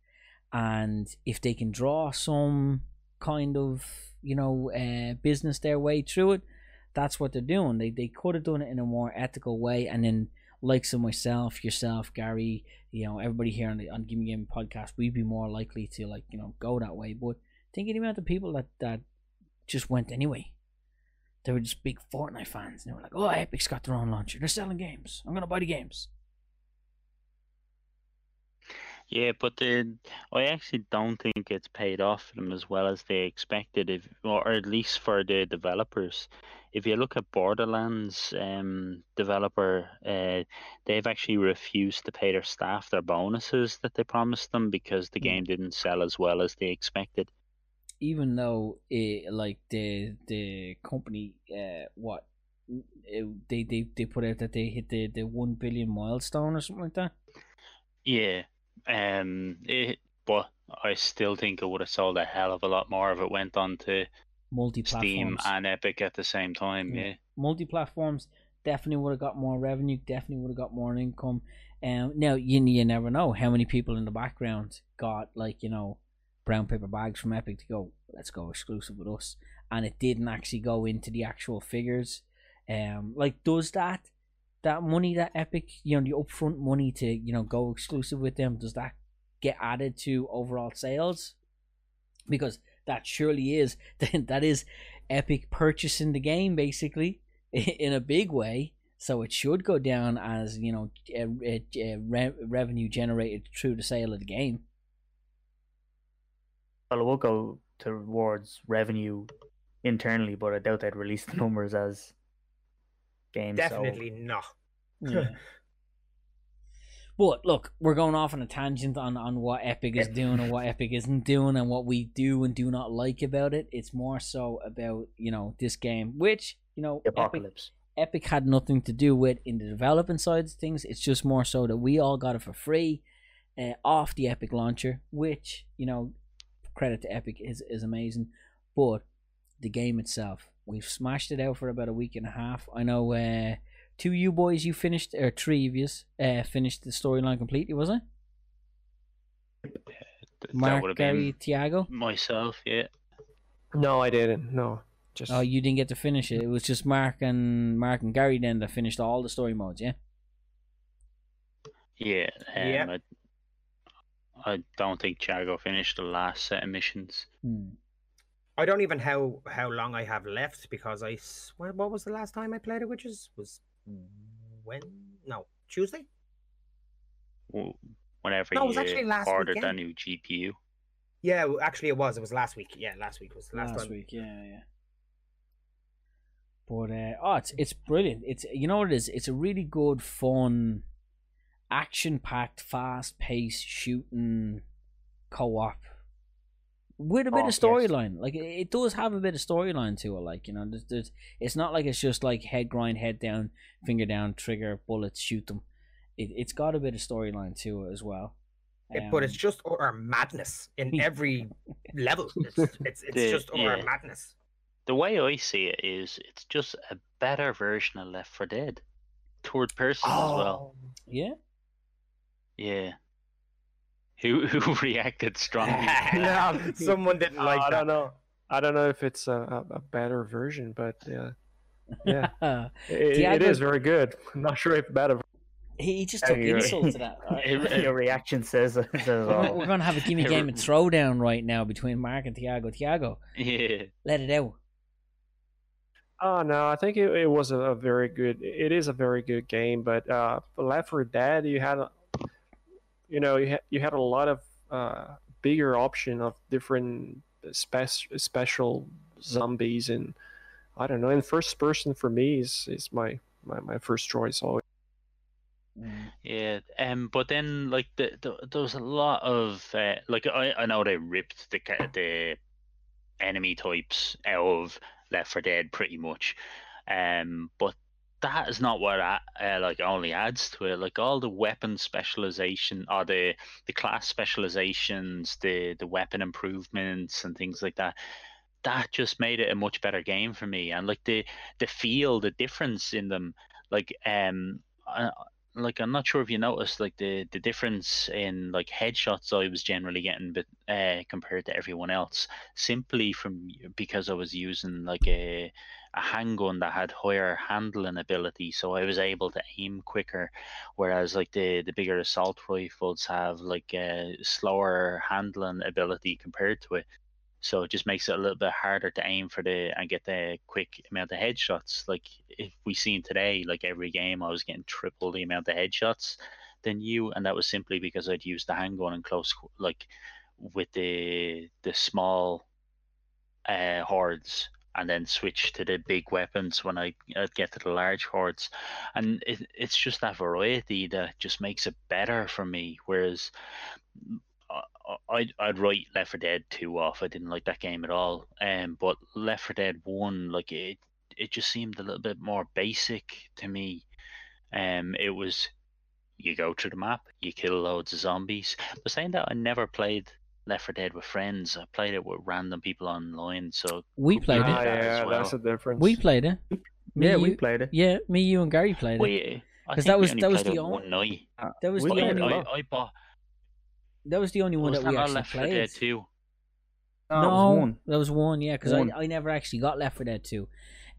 And if they can draw some kind of you know uh, business their way through it, that's what they're doing. They they could have done it in a more ethical way, and then likes of myself, yourself, Gary, you know, everybody here on the on Gimme Game podcast, we'd be more likely to like, you know, go that way. But thinking about the people that that just went anyway. They were just big Fortnite fans. And they were like, oh, Epic's got their own launcher. They're selling games. I'm going to buy the games. Yeah, but the I actually don't think it's paid off for them as well as they expected, if or at least for the developers. If you look at Borderlands um, developer, uh, they've actually refused to pay their staff their bonuses that they promised them because the Hmm. game didn't sell as well as they expected. Even though, it, like, the the company, uh, what, it, they, they, they put out that they hit the, the 1 billion milestone or something like that. Yeah, um, it, but I still think it would have sold a hell of a lot more if it went on to Multi Steam and Epic at the same time. Yeah. Yeah. multi platforms definitely would have got more revenue, definitely would have got more income. Um, now you you never know how many people in the background got like you know brown paper bags from Epic to go let's go exclusive with us, and it didn't actually go into the actual figures. Um, like does that that money that Epic you know the upfront money to you know go exclusive with them does that get added to overall sales? Because that surely is that is Epic purchasing the game basically in a big way. So it should go down as you know a, a, a re- revenue generated through the sale of the game. Well, it will go towards revenue internally, but I doubt they'd release the numbers as games. sold. Definitely not. Yeah. but look, we're going off on a tangent on, on what Epic is doing and what Epic isn't doing and what we do and do not like about it. It's more so about, you know, this game, which, you know, The Epic, apocalypse. Epic had nothing to do with in the development side of things. It's just more so that we all got it for free uh, off the Epic launcher, which, you know, credit to Epic is, is amazing. But the game itself, we've smashed it out for about a week and a half. I know uh, two you boys, you finished, or three of you uh, finished the storyline completely, was it? Th- Mark, Gary, Tiago? myself. Yeah. No, I didn't. No, just Oh, you didn't get to finish it. It was just Mark and Mark and Gary then that finished all the story modes, yeah? Yeah. Um, Yeah. I, I don't think Jago finished the last set of missions. Hmm. I don't even how how long I have left because I what, what was the last time I played it? Which is was when no Tuesday. w- Whenever No, it was you actually last ordered weekend. a new GPU. Yeah, well, actually it was. It was last week. Yeah, last week was the last, Last time. week, yeah, yeah. But uh, oh, it's it's brilliant. It's you know what it is. It's a really good, fun, action-packed, fast-paced shooting co-op with a bit Oh, of yes. storyline. Like it, it does have a bit of storyline to it. Like you know, there's, there's, it's not like it's just like head grind, head down, finger down, trigger, bullets, shoot them. It it's got a bit of storyline to it as well. It- but it's Um, just utter madness in every level. It's it's, it's The- just utter yeah. madness. The way I see it is, it's just a better version of Left 4 Dead, third person as Oh. well. yeah. Yeah. Who who reacted strongly? no, someone didn't Uh, like I that. don't know. I don't know if it's a, a, a better version, but yeah, yeah, it, it Diablo- is very good. I'm not sure if better. he, he just took you insult to that. right? Your reaction says, says it We're, all. we're gonna have a gimme game and throwdown right now between Mark and Tiago. Tiago, yeah. let it out. Oh no, I think it, it was a, a very good. It is a very good game, but uh, for Left 4 Dead, you had, a- you know, you had you had a lot of uh, bigger option of different spec- special zombies, and I don't know. And first person for me is is my my, my first choice always. Yeah, um, but then like the, the there was a lot of uh, like I, I know they ripped the the enemy types out of Left 4 Dead pretty much, um, but that is not what uh, like only adds to it. Like all the weapon specialization or the the class specializations, the the weapon improvements and things like that. That just made it a much better game for me, and like the the feel, the difference in them, like um. I, like I'm not sure if you noticed like the the difference in like headshots I was generally getting but uh compared to everyone else simply from because I was using like a a handgun that had higher handling ability so I was able to aim quicker whereas like the the bigger assault rifles have like a slower handling ability compared to it so it just makes it a little bit harder to aim for the and get the quick amount of headshots. Like if we seen today, like every game I was getting triple the amount of headshots than you, and that was simply because I'd used the handgun in close, like with the the small uh, hordes, and then switch to the big weapons when I I'd get to the large hordes, and it, it's just that variety that just makes it better for me. Whereas I- I'd I'd write Left 4 Dead 2 off. I didn't like that game at all. Um, but Left 4 Dead 1, like it, it just seemed a little bit more basic to me. Um, it was you go through the map, you kill loads of zombies. But saying that, I never played Left 4 Dead with friends. I played it with random people online. So We played it. Ah, that as yeah, well. that's a difference. We played it. Me, Yeah, we played it. Yeah, me, you, and Gary played well, it. yeah, I 'Cause think that we was- only that was the only- one night. That was We the only it I, one. I bought. That was the only one that that we actually Left 4 played. Dead 2? No, it was No, one. that was one. Yeah, because I, I never actually got Left 4 Dead 2.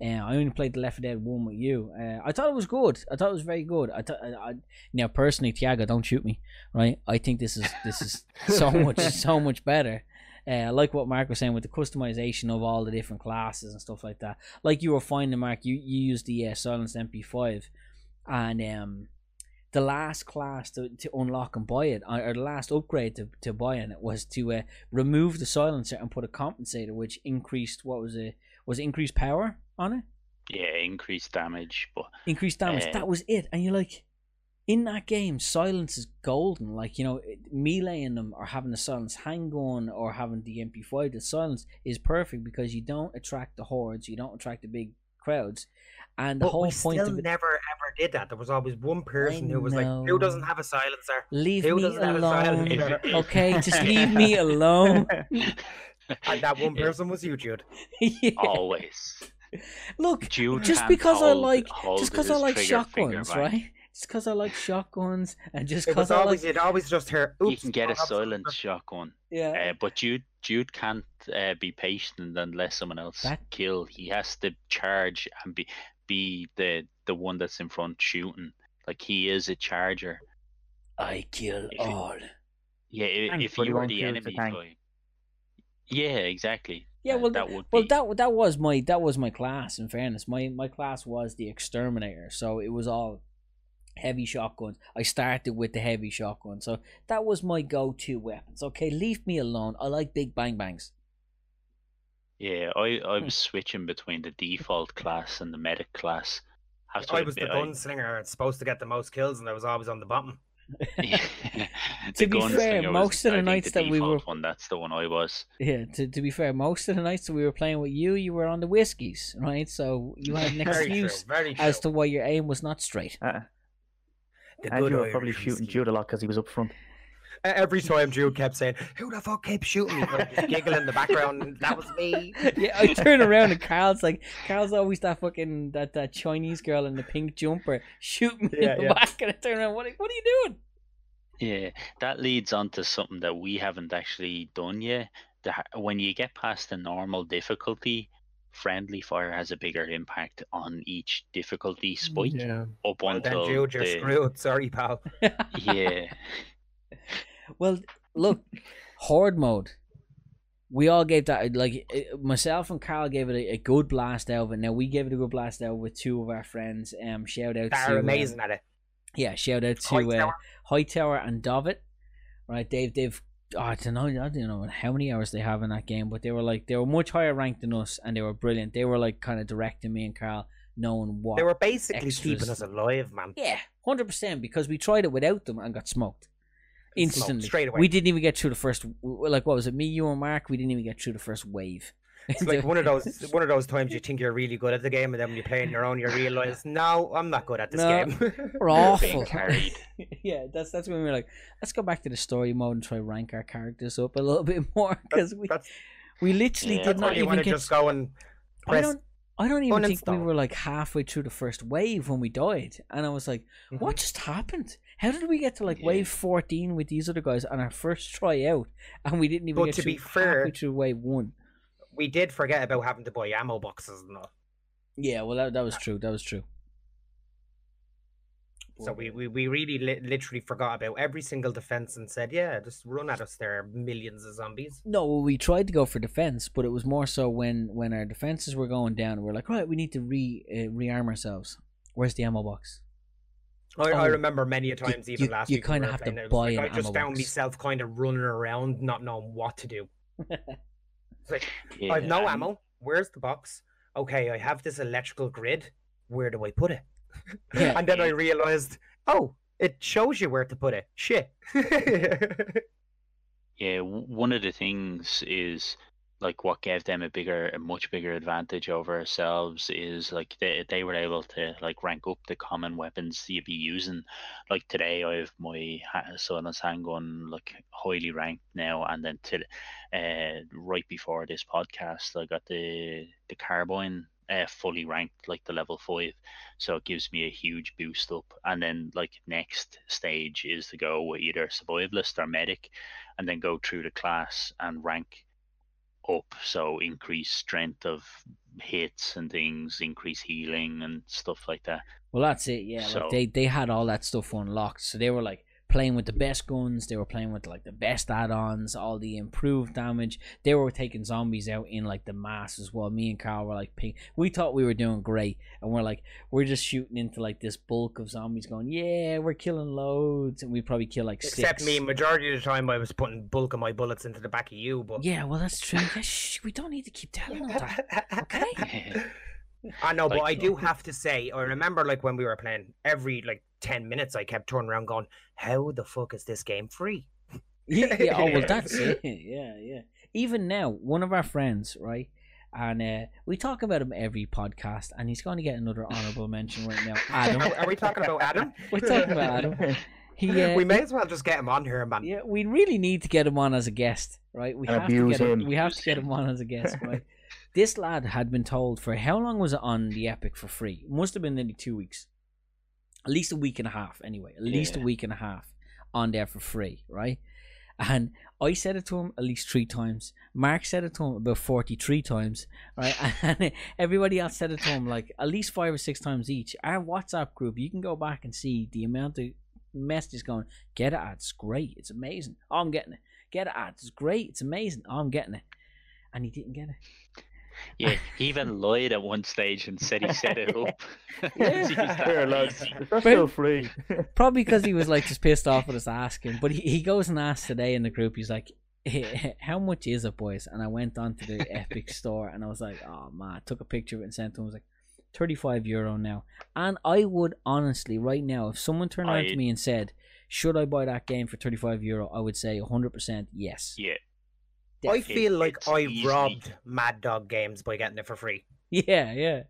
Uh, I only played the Left 4 Dead 1 with you. Uh, I thought it was good. I thought it was very good. I thought, I, I, now personally, Tiago, don't shoot me, right? I think this is this is so much so much better. Uh, I like what Mark was saying with the customization of all the different classes and stuff like that. Like you were finding, Mark, you you used the uh, silenced MP5, and um, the last class to, to unlock and buy it, or the last upgrade to, to buying it was to uh, remove the silencer and put a compensator, which increased what was it? Was it increased power on it? Yeah, increased damage, but Increased damage. Uh, that was it. And you're like, in that game, silence is golden. Like you know, meleeing them or having the silence handgun or having the MP5, the silence is perfect because you don't attract the hordes, you don't attract the big crowds, and the But whole we point still of it. never ever did that. There was always one person who was like, "Who doesn't have a silencer? Leave Who me doesn't have a alone. silencer?" Okay, just leave me alone. and that one person was you, Jude. Yeah. always. Look, Jude just can't because I like, just because I like trigger finger shotguns, right? Just because I like shotguns, and just because was I always like, you'd always just hear. You can get a silent silencer." shotgun, yeah, uh, but Jude Jude can't uh, be patient and let someone else That- kill. He has to charge and be be the the one that's in front shooting. Like he is a charger. I kill if you- all. Yeah, i- Tank, if you were the kill the enemy tank. type. Yeah, exactly. Yeah, well, that would Well, be. that that was my that was my class. In fairness, my my class was the exterminator, so it was all heavy shotguns. I started with the heavy shotgun, so that was my go-to weapons. Okay, leave me alone. I like big bang bangs. Yeah, I, I hmm. was switching between the default class and the medic class. Have I was the admit, I- gunslinger and supposed to get the most kills, and I was always on the bottom. Yeah. To be fair, gunslinger was, most of the I think, nights the that we were- one. That's the one I was. Yeah, to, to be fair, most of the nights that we were playing with you, you were on the whiskies, right? So you had an Very true. excuse true. as to why your aim was not straight. Uh, The and you were probably shooting. Jude a lot because he was up front. Every time Jude kept saying, "Who the fuck keeps shooting me?" I just giggle in the background. That was me. yeah, I turn around and Carl's like, Carl's always that fucking that, that Chinese girl in the pink jumper shooting me Yeah, in the yeah. back, and I turn around, what, are- what are you doing? Yeah, that leads on to something that we haven't actually done yet. The, when you get past the normal difficulty, friendly fire has a bigger impact on each difficulty spike Yeah. up Well, then until Jude, you're the, screwed. Sorry, pal. yeah. Well, look, horde mode. We all gave that like eh, myself and Carl gave it a, a good blast out of it. Now we gave it a good blast out with two of our friends. Um, shout out to They're um, amazing at it. yeah, shout out to Hightower. uh, Hightower and David. Right, they've they've oh, I don't know I don't know how many hours they have in that game, but they were like they were much higher ranked than us, and they were brilliant. They were like kind of directing me and Carl, knowing what They were basically extras. keeping us alive, man. yeah, hundred percent because we tried it without them and got smoked Smoked instantly. straight away. We didn't even get through the first. Like what was it? Me, you, and Mark. We didn't even get through the first wave. It's like one of those one of those times you think you're really good at the game, and then when you play on your own, you realize, no, I'm not good at this No. game. We're awful. Carried. yeah, that's that's when we are like, let's go back to the story mode and try rank our characters up a little bit more because we that's we literally Yeah, did not you even want to get. just go and I press. don't. I don't even think we were like halfway through the first wave when we died, and I was like, Mhm. "What just happened? How did we get to like Yeah. wave fourteen with these other guys on our first try out, and we didn't even But get to be fair- through wave one?" We did forget about having to buy ammo boxes and all. Yeah, well, that, that was true. That was true. So we, we, we really li- literally forgot about every single defense and said, yeah, just run at us. There are millions of zombies. No, we tried to go for defense, but it was more so when when our defenses were going down. We are like, right, we need to re uh, rearm ourselves. Where's the ammo box? I, I Oh, remember many a times, you- even you- last you week. kinda have to playing, it was buy like an I just ammo found box. myself kind of running around, not knowing what to do. It's like, yeah I've no and- ammo. Where's the box? Okay, I have this electrical grid. Where do I put it? Yeah. and then I realized, oh, it shows you where to put it. Shit. Yeah, one of the things is like what gave them a bigger, a much bigger advantage over ourselves is like they they were able to like rank up the common weapons you'd be using. Like today, I have my Silence handgun like highly ranked now, and then to uh right before this podcast, I got the the carbine uh, fully ranked like the level five, so it gives me a huge boost up. And then like next stage is to go either survivalist or medic and then go through the class and rank up. So increase strength of hits and things, increase healing and stuff like that. Well, that's it. Yeah, So- like they they had all that stuff unlocked, so they were like playing with the best guns. They were playing with like the best add-ons, all the improved damage. They were taking zombies out in like the mass as well. Me and Carl were like, ping. we thought we were doing great, and we're like, we're just shooting into like this bulk of zombies, going, yeah, we're killing loads, and we probably kill like Except six. me, majority of the time I was putting bulk of my bullets into the back of you, but Yeah, well, that's true. Yeah, shh, we don't need to keep telling that. Okay. I know, but Like- I do have to say, I remember like when we were playing, every like ten minutes I kept turning around going, "How the fuck is this game free?" yeah, yeah, oh well, that's it. Yeah, yeah. Even now, one of our friends, right, and uh, we talk about him every podcast, and he's going to get another honorable mention right now. Adam, Are, are we talking about Adam? we're talking about Adam. He, uh, we may as well just get him on here, man. yeah, we really need to get him on as a guest, right? We And have to get him. him. We have to get him on as a guest, right? this lad had been told for how long was it on the Epic for free? It must have been nearly two weeks, at least a week and a half. Anyway, at least a week and a half on there for free, right? And I said it to him at least three times. Mark said it to him about forty-three times, right? And everybody else said it to him like at least five or six times each. Our WhatsApp group, you can go back and see the amount of messages going. Get it, ads, great, it's amazing. Oh, I'm getting it. Get it, ads, it's great, it's amazing. Oh, I'm getting it, and he didn't get it. Yeah, he even lied at one stage and said he set it up. Yeah. He was lads, that's But- still free. Probably because he was like just pissed off with us asking. But he, he goes and asks today in the group. He's like, how much is it, boys? And I went on to the Epic store and I was like, oh man, I took a picture of it and sent to him. I was like, 35 euro now. And I would honestly, right now, if someone turned around to me and said, should I buy that game for 35 euro? I would say 100% yes. Yeah, I It- feel like it's I easily- robbed Mad Dog Games by getting it for free. Yeah, yeah.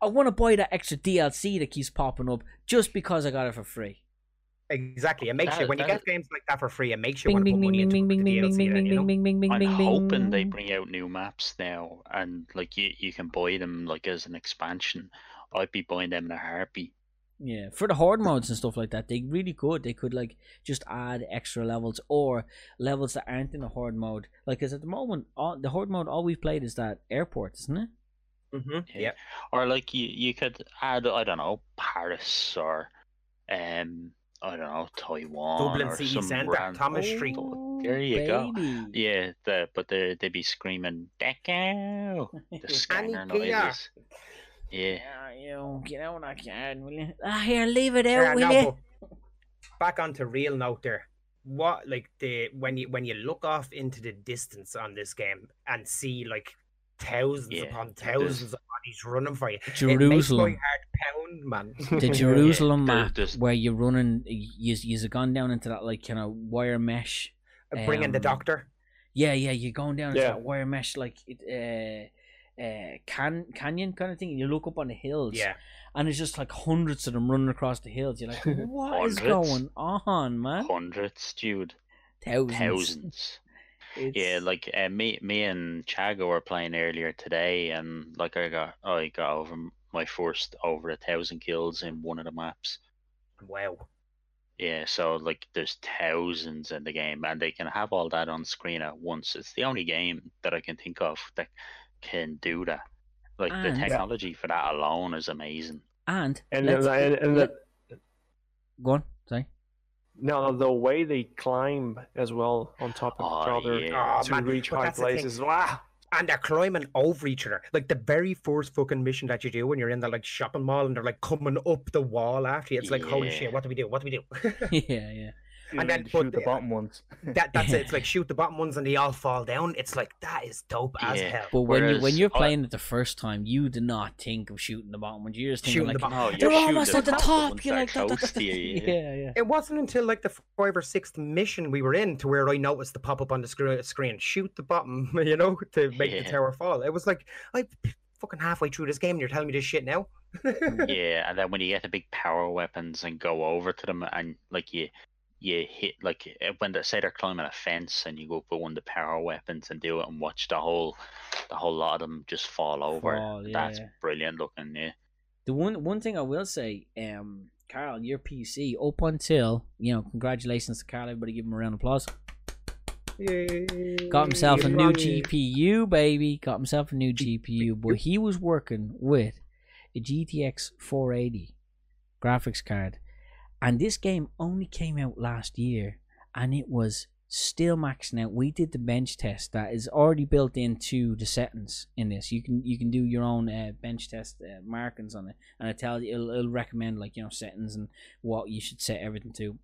I want to buy that extra DLC that keeps popping up just because I got it for free. Exactly. It makes you when you that- get games like that for free, it makes you Bing, want to put bing, money bing, into bing, the bing, bing, DLC. then, you know? bing, bing, bing, I'm bing, bing. hoping they bring out new maps now, and like you, you can buy them like as an expansion. I'd be buying them in a heartbeat. Yeah, for the horde modes and stuff like that, they really could. They could like just add extra levels or levels that aren't in the horde mode. Like, cause at the moment, all, the horde mode all we've played is that airport, isn't it? Mm-hmm. Yeah. Yeah. Or like you, you could add I don't know Paris or um I don't know Taiwan Dublin or City some Centre, ran- Thomas Street. Oh, There you go. Yeah, the, but they they'd be screaming Deco the scanner noises. Yeah, Yeah, you know, get out that can, will you? Ah, here, leave it out, Yeah, will no, you? back onto real note there. What like the when you when you look off into the distance on this game and see like thousands Yeah, upon thousands of bodies running for you, it makes my Jerusalem. heart pound, man. the Jerusalem there- map there's- where you're running, you you've gone down into that like kind of wire mesh. Bringing the um, doctor. Yeah, yeah, you're going down into Yeah. that wire mesh like it, uh, uh, can canyon kind of thing. And you look up on the hills, Yeah. and it's just like hundreds of them running across the hills. You're like, what is going on, man? hundreds, dude, Thousands. thousands. Yeah, like uh, me, me and Chago were playing earlier today, and like I got, I got over my first over a thousand kills in one of the maps. Wow. Yeah, so like there's thousands in the game, and they can have all that on screen at once. It's the only game that I can think of that can do that. Like the And- technology for that alone is amazing. and And let's- and, and the, go on, sorry. no, the way they climb as well on top of each Oh, other yeah. Oh, to man, reach but high that's the thing. places. Wow. And they're climbing over each other. Like the very first fucking mission that you do when you're in the like shopping mall and they're like coming up the wall after you. It's like, holy shit, what do we do? What do we do? yeah, yeah. And then shoot put the the- bottom ones. that that's it. It's like shoot the bottom ones and they all fall down. It's like that is dope as hell. But when you when you're I- playing it the first time, you do not think of shooting the bottom ones. You're just thinking Shooting the like, bottom. No, oh, they're you're almost at the ones top. that You're like, da, da, da, close you, yeah. yeah, yeah. It wasn't until like the five or sixth mission we were in to where I noticed the pop up on the screen, screen shoot the bottom, you know, to make the tower fall. It was like I fucking halfway through this game and you're telling me this shit now. yeah, and then when you get the big power weapons and go over to them, and like you, you hit like uh, when they say they're climbing a fence, and you go up with one of the power weapons and do it, and watch the whole, the whole lot of them just fall over. Fall, That's yeah. brilliant looking. Yeah, The one one thing I will say, um, Carl, your PC up until you know, congratulations to Carl. Everybody, give him a round of applause. Got himself a new GPU, baby. Got himself a new GPU, but he was working with a GTX 480 graphics card, and this game only came out last year, and it was still maxing out. We did the bench test that is already built into the settings in this. You can you can do your own uh, bench test uh, markings on it, and it tells you it'll, it'll recommend like you know settings and what you should set everything to.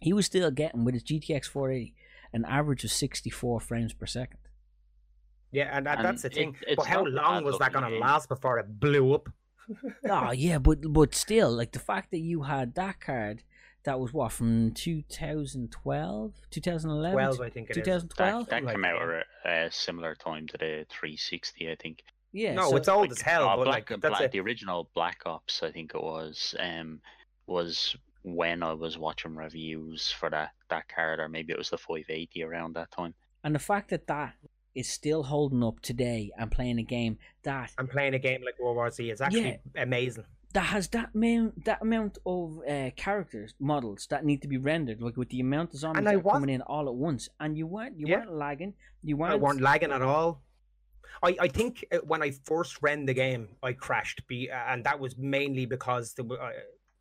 He was still getting with his GTX 480 an average of 64 frames per second. Yeah, and that, And that's the thing. it's but how long was that gonna last before it blew up? oh yeah, but but still, like the fact that you had that card that was what from 2012, 2011, 12, I think it is. 2012. that, that like came out at a similar time to the 360, I think. Yeah, no, so- it's old Like, as hell, uh, but Black, like that's Black- it. the original Black Ops, I think it was, um, was when I was watching reviews for that that card, or maybe it was the 580 around that time. and the fact that that is still holding up today and playing a game that I'm playing a game like World War Z. It's actually amazing. that has that amount that amount of uh, characters models that need to be rendered, like with the amount of zombies I that are was- coming in all at once, and you weren't you Yeah. weren't lagging, you weren't. weren't lagging at all. I, I think uh, when I first ran the game, I crashed, be, and that was mainly because the, uh,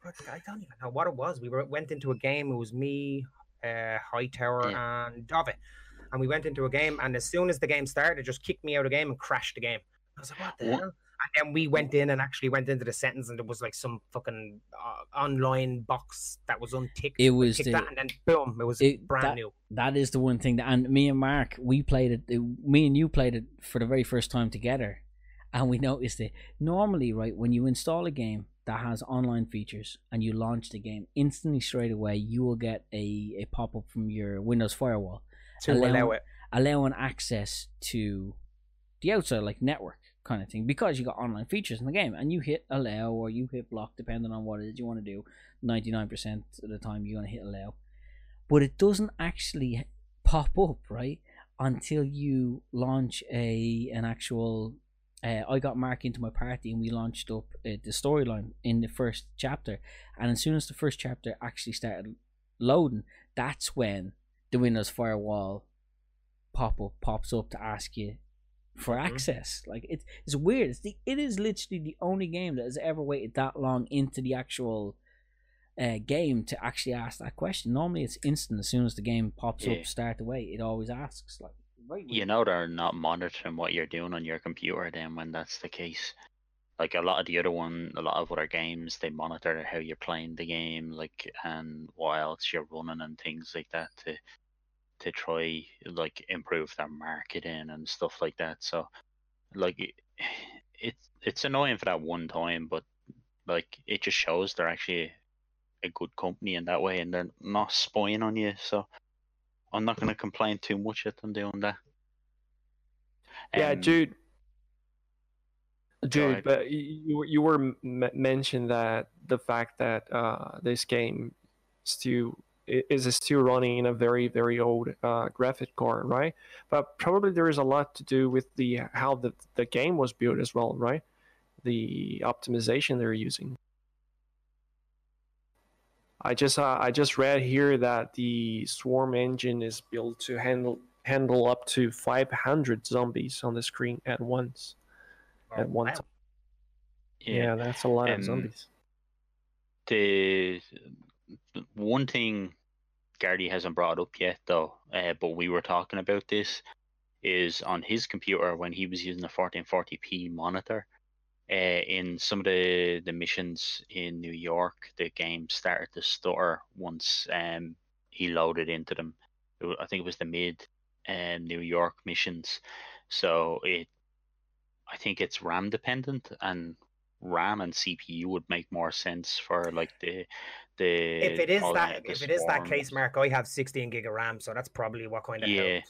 I don't even know what it was. We were, went into a game. It was me, uh, Hightower, and Dove, and we went into a game. And as soon as the game started, it just kicked me out of the game and crashed the game. I was like, "What the What- hell?" And then we went in and actually went into the sentence, and there was like some fucking uh, online box that was unticked. It was ticked the- that, and then boom, it was it- brand that- new. that is the one thing that, and me and Mark, we played it. it- Me and you played it for the very first time together, and we noticed it. Normally, right when you install a game that has online features and you launch the game, instantly straight away you will get a, a pop up from your Windows firewall To allow- allow it. allowing access to the outside like network kind of thing because you got online features in the game and you hit allow or you hit block depending on what it is you want to do 99% of the time you're going to hit allow but it doesn't actually pop up right until you launch a an actual uh, I got Mark into my party and we launched up uh, the storyline in the first chapter and as soon as the first chapter actually started loading that's when the Windows firewall pop up pops up to ask you for Mhm. access. Like it's it's weird. It's the it is literally the only game that has ever waited that long into the actual uh, game to actually ask that question. Normally it's instant as soon as the game pops Yeah. up, start away. It always asks like right. You know they're not monitoring what you're doing on your computer then when that's the case. Like a lot of the other one, a lot of other games, they monitor how you're playing the game, like and what else you're running and things like that to to try like improve their marketing and stuff like that. So like it, it's it's annoying for that one time, but like it just shows they're actually a good company in that way and they're not spying on you. So I'm not going to complain too much at them doing that. Yeah, Um, Jude. Jude, ahead. but you you were- m- mentioned that the fact that uh, this game still is still running in a very very old uh, graphic card, right? But probably there is a lot to do with the how the the game was built as well, right? The optimization they're using. I just uh, I just read here that the Swarm engine is built to handle handle up to 500 zombies on the screen at once. Oh, at one wow. time. yeah. Yeah, that's a lot Um, of zombies. The one thing Gardy hasn't brought up yet, though, uh, but we were talking about this, is on his computer when he was using the 1440p monitor. Uh, in some of the, the missions in New York, the game started to stutter once um, he loaded into them. It I think it was the mid um, New York missions. So it, I think it's RAM dependent, and RAM and CPU would make more sense for like the the. If it is that, if it is that case, Mark, I have 16 gig of RAM, so that's probably what kind of Yeah.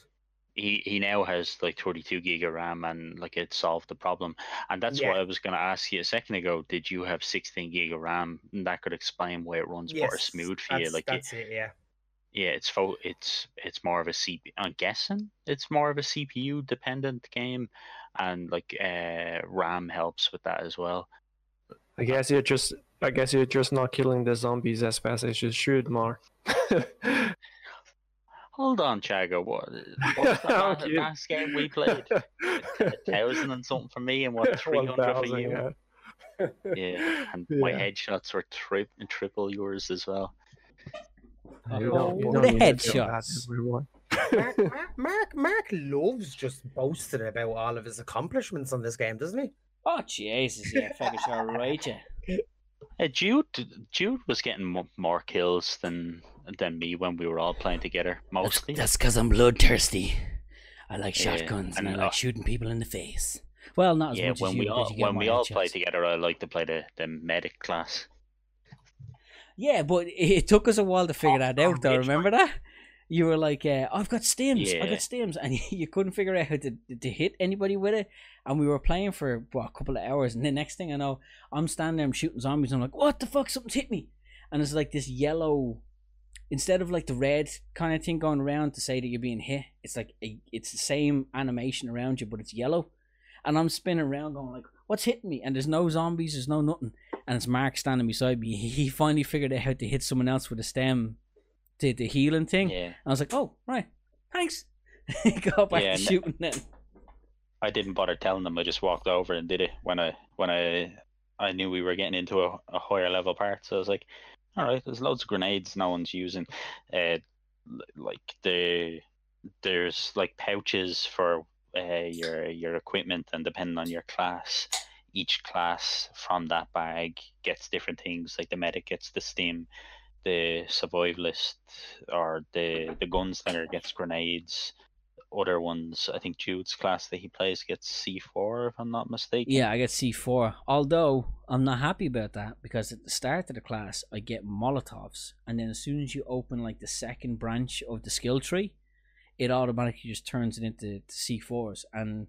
he he now has like 32 gig of RAM and like it solved the problem. And that's what I was going to ask you a second ago. Did you have 16 gig of RAM? And that could explain why it runs more smooth for you. that's, Like it, that's it, yeah. yeah, it's fo- it's it's more of a CPU. I'm guessing it's more of a CPU dependent game, and like uh, RAM helps with that as well. I guess you're just I guess you're just not killing the zombies as fast as you should, Mark. Hold on, Chago. What what's the last, last game we played? A thousand and something for me, and what three hundred for you? yeah. Yeah, and my headshots were tri- triple yours as well. You Oh, don't- you the don't need to feel bad, headshots. Everyone. Mark, Mark, Mark, Mark loves just boasting about all of his accomplishments on this game, doesn't he? Oh Jesus, yeah, fucking sure right, yeah. Uh, Jude, Jude was getting mo- more kills than than me when we were all playing together. Mostly, That's because I'm bloodthirsty. I like Yeah, shotguns and, and, I like uh, shooting people in the face. Well, not as yeah. much When as we all you when we all play together, I like to play the the medic class. Yeah, but it, it took us a while to figure Oh, that oh, out, though. Rich, Remember that? You were like, uh, "I've got stims, I've got stims," and you couldn't figure out how to to hit anybody with it. And we were playing for what, a couple of hours, and the next thing I know, I'm standing there, I'm shooting zombies, and I'm like, "What the fuck? Something's hit me!" And it's like this yellow, instead of like the red kind of thing going around to say that you're being hit. It's like a, it's the same animation around you, but it's yellow. And I'm spinning around, going like, "What's hitting me?" And there's no zombies, there's no nothing and it's Mark standing beside me. He finally figured out how to hit someone else with a stim, to the healing thing. Yeah, And I was like, "Oh, right, thanks." Got back Yeah, to shooting then. I didn't bother telling them. I just walked over and did it when I when I I knew we were getting into a, a higher level part. So I was like, all right, there's loads of grenades no one's using. Uh, like the there's like pouches for uh, your your equipment, and depending on your class, each class from that bag gets different things. Like the medic gets the stim, the survivalist or the the gunslinger gets grenades. Other ones, I think Jude's class that he plays gets C four, if I'm not mistaken. Yeah, I get C four. Although I'm not happy about that because at the start of the class I get Molotovs, and then as soon as you open like the second branch of the skill tree, it automatically just turns it into C fours. And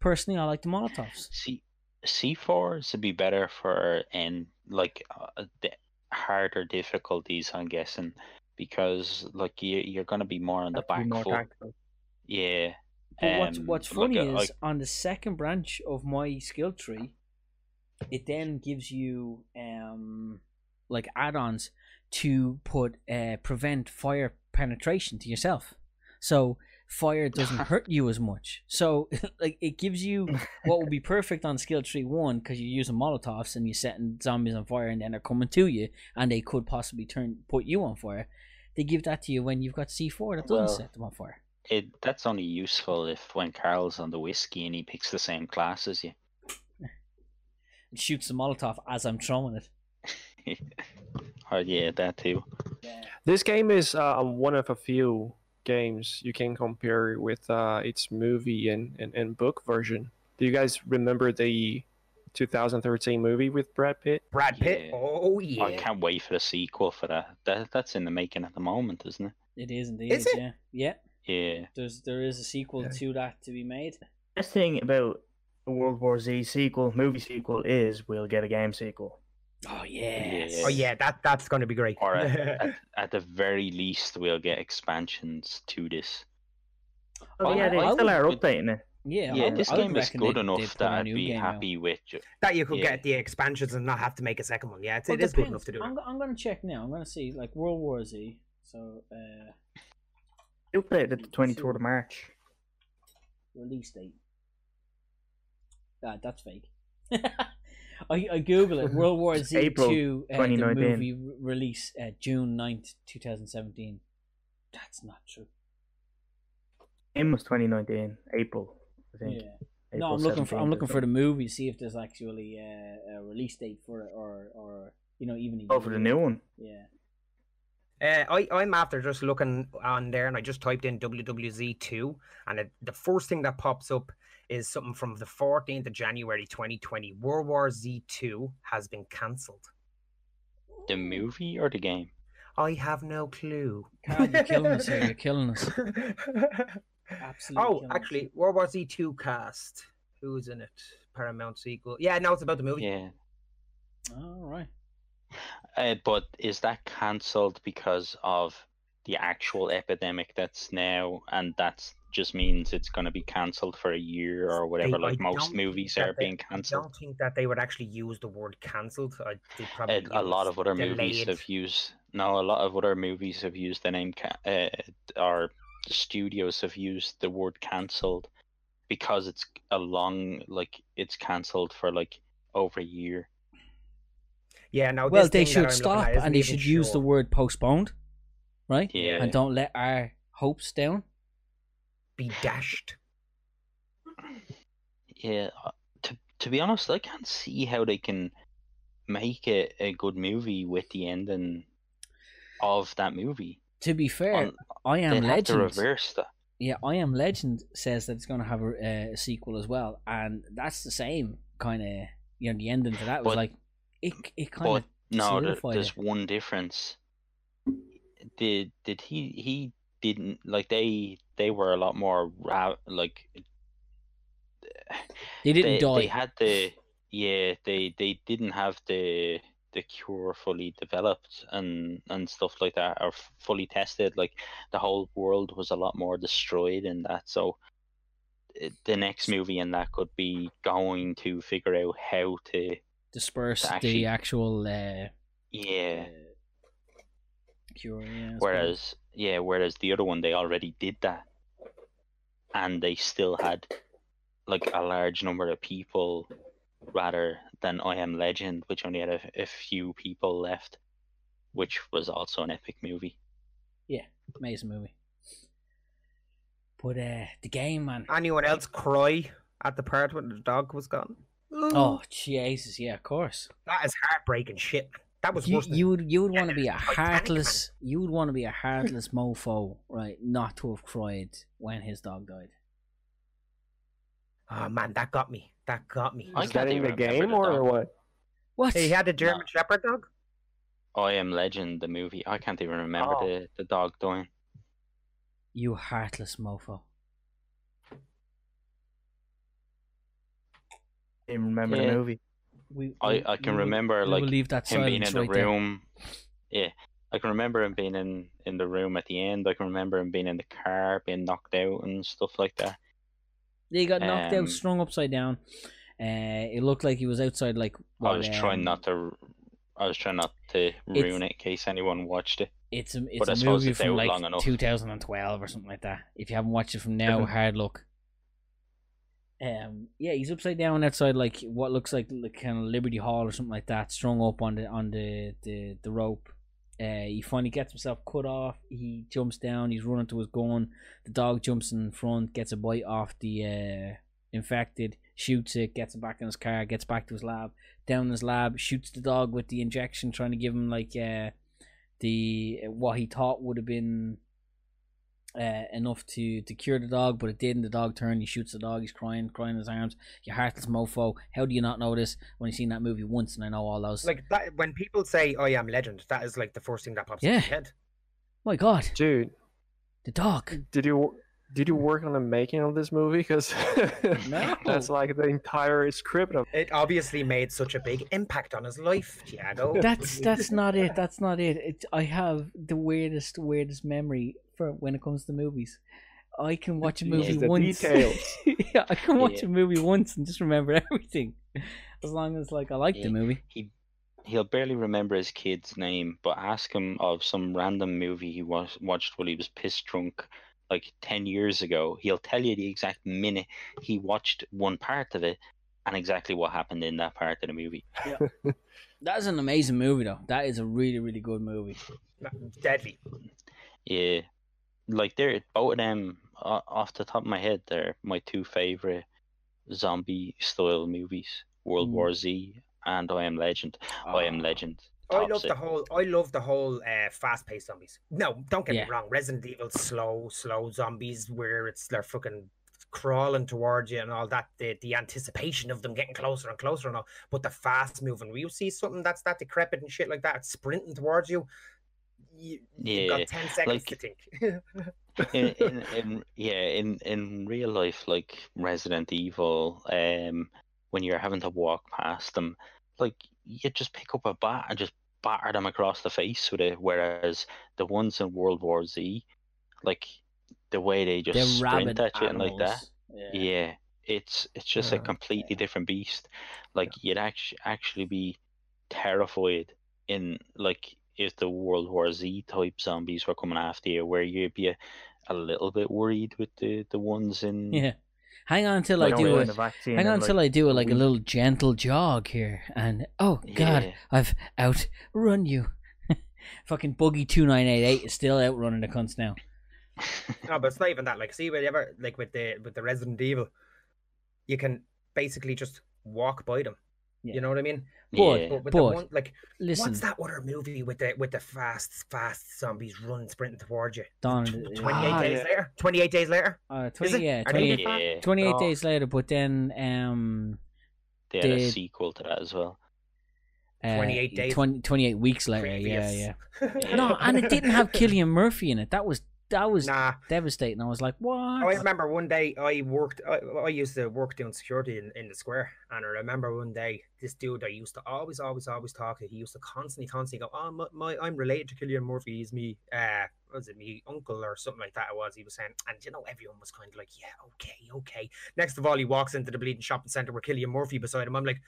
personally, I like the Molotovs. C C fours would be better for in like uh, the harder difficulties. I'm guessing because like you you're gonna be more on the to back foot. tactical. Yeah. But what's um, what's like, funny uh, is I- on the second branch of my skill tree, it then gives you um like add-ons to put uh prevent fire penetration to yourself. So fire doesn't hurt you as much. So like it gives you what would be perfect on skill tree one because you're using molotovs and you're setting zombies on fire and then they're coming to you and they could possibly turn put you on fire. They give that to you when you've got C4 that doesn't Well, set them on fire. it that's only useful if when Carl's on the whiskey and he picks the same class as you. It shoots the molotov as I'm throwing it. oh yeah, that too. This game is uh, one of a few games you can compare with uh, its movie and, and, and book version. Do you guys remember the 2013 movie with Brad Pitt? Brad Pitt. Yeah. Oh yeah. I can't wait for the sequel for that. That that's in the making at the moment, isn't it? It is indeed. Is it? Yeah, yeah. Yeah. There's there is a sequel Yeah. to that to be made. Best thing about a World War Z sequel, movie sequel, is we'll get a game sequel. Oh yes. Yeah. Oh yeah, that that's going to be great. Or at, at, at the very least, we'll get expansions to this. Oh, I- yeah, they I still would- are updating it. Yeah, yeah, I this I game is good they- enough that I'd be game out. happy with. Ju- that you could Yeah. get the expansions and not have to make a second one. Yeah, it's, Well, it is good enough to do. I'm, it. I'm gonna check now. I'm gonna see like World War Z. So uh, You played it the 23rd of March. release date. Ah, that's fake. I, I Google it. World War Z April two uh, the movie re- release uh, June 9th, 2017. That's not true. Game was 2019, April, I think. Yeah. April no, I'm looking for I'm looking for the something. movie. See if there's actually uh, a release date for it, or or you know even a Oh, for the new one. Yeah. Uh, I, I'm after just looking on there and I just typed in WWZ2 and it, the first thing that pops up is something from the 14th of January 2020. World War Z2 has been cancelled. the movie or the game? I have no clue. God, you're killing us here. You're killing us. Absolutely. oh, killing us. actually, World War Z2 cast. Who's in it? Paramount sequel. Yeah, now it's about the movie. Yeah. All right. Uh, but is that cancelled because of the actual epidemic that's now, and that's just means it's going to be cancelled for a year or whatever, I like most movies are they- being cancelled. I don't think that they would actually use the word cancelled. I, they probably Uh, a lot of other movies have used no, a lot of other movies have used the name ca- uh, or studios have used the word cancelled because it's a long like it's cancelled for like over a year. Yeah, Now, well, they should stop at and they even should use the word postponed, right? Yeah. And don't let our hopes down. Be dashed. Yeah, uh, to to be honest, I can't see how they can make a, a good movie with the ending of that movie. To be fair, On- I am They'd have to Legend. reverse that. Yeah, I am Legend says that it's going to have a, a sequel as well, and that's the same kind of you know the ending to that was But- like it it kind of no, there, there's it. one difference. Did did he he didn't like they they were a lot more ra- like they didn't they, die. they had the yeah they they didn't have the the cure fully developed and and stuff like that or fully tested like the whole world was a lot more destroyed in that so the next movie in that could be going to figure out how to disperse actually- the actual uh, yeah uh, cure. Yeah, whereas yeah whereas the other one they already did that and they still had like a large number of people rather than I Am Legend, which only had a, a few people left, which was also an epic movie. Yeah, amazing movie. But uh, the game, man. Anyone else cry at the part when the dog was gone? Oh Jesus, yeah, of course. that is heartbreaking shit. That was You, worse than you would you would want to be a heartless you would want to be a heartless mofo, right? Not to have cried when his dog died. Oh man, that got me. That got me. I Is that in the remember game the or what? What? He had a German Shepherd dog. I Am Legend, the movie. I can't even remember Oh. the, the dog dying. You heartless mofo. Didn't remember Yeah. the movie. We, I, I can we remember we like leave that him being in the right there. room. Yeah, I can remember him being in in the room at the end. I can remember him being in the car, being knocked out and stuff like that. He got knocked Um, out, strung upside down. Uh, it looked like he was outside, like. I what, was trying um, not to. I was trying not to ruin it in case anyone watched it. It's a it's but I a movie from like 2012 or something like that. If you haven't watched it from now, hard look. Um, yeah, he's upside down outside like what looks like like kind of Liberty Hall or something like that, strung up on the on the the, the rope. Uh, he finally gets himself cut off. He jumps down. He's running to his gun. The dog jumps in front, gets a bite off the uh, infected, shoots it, gets it back in his car, gets back to his lab. Down in his lab, shoots the dog with the injection, trying to give him like uh, the what he thought would have been uh, enough to to cure the dog, but it didn't. The dog turned. He shoots the dog. He's crying, crying in his arms. You heartless mofo. How do you not know this when you've seen that movie once? And I know all those. Like that when people say "Oh, "I am Legend," that is like the first thing that pops in Yeah. my head. my God, Dude, the dog. did you did you work on the making of this movie? Because No. that's like the entire script of. It obviously made such a big impact on his life, Tiago. That's that's not it. That's not it. it. I have the weirdest weirdest memory for when it comes to movies. I can watch a Jeez, movie the once. details. yeah, I can watch Yeah. a movie once and just remember everything, as long as like I like the movie. He he'll barely remember his kid's name, but ask him of some random movie he was watched while he was piss drunk like ten years ago. He'll tell you the exact minute he watched one part of it and exactly what happened in that part of the movie. That is an amazing movie, though. That is a really really good movie. deadly. Yeah, like they're both of them o- off the top of my head. They're my two favorite zombie style movies: World Mm. War Z and I Am Legend. I Am Ah. Legend. I love it. the whole. I love the whole uh, fast-paced zombies. No, don't get Yeah. me wrong. Resident Evil slow, slow zombies where it's they're fucking crawling towards you and all that. The the anticipation of them getting closer and closer and all. But the fast moving, when you see something that's that decrepit and shit like that sprinting towards you, you you've Yeah, got ten seconds like- to think. in, in, in yeah in in real life like resident evil um when you're having to walk past them like you just pick up a bat and just batter them across the face with it whereas the ones in world war z like the way they just They're sprint at you and like that animals. yeah it's it's just a Yeah. completely different beast like you'd actually actually be terrified in like if the world war z type zombies were coming after you where you'd be a, a little bit worried with the the ones in Yeah. Hang on till Like I do when a, hang and, on till like, I do a, a like a little gentle jog here, and oh god, Yeah. I've outrun you. Fucking buggy two nine eight eight is still outrunning the cunts now. no, but it's not even that. Like, see, whenever like with the with the Resident Evil, you can basically just walk by them. Yeah. You know what I mean? But- yeah. But with But- the one, like, Listen, what's that other movie with the with the fast fast zombies running sprinting towards you? Don, Tw- uh, 28 Ah, days yeah. later. 28 days later. uh, 20, yeah, 28, yeah 28 Oh. days later, but then um, they had a sequel to that as well uh, 28 days 20, 28 weeks later, yeah, Previous. yeah. No, and it didn't have Cillian Murphy in it. That was that was Nah, devastating. I was like, what? I remember one day I worked. I, I used to work doing security in, in the square, and I remember one day this dude I used to always, always, always talk to. He used to constantly, constantly go, "Oh, my, my I'm related to Cillian Murphy. He's me, uh, was it me uncle or something like that?" It was. He was saying, and you know, everyone was kind of like, "Yeah, okay, okay." Next of all, he walks into the bleeding shopping center with Cillian Murphy beside him. I'm like,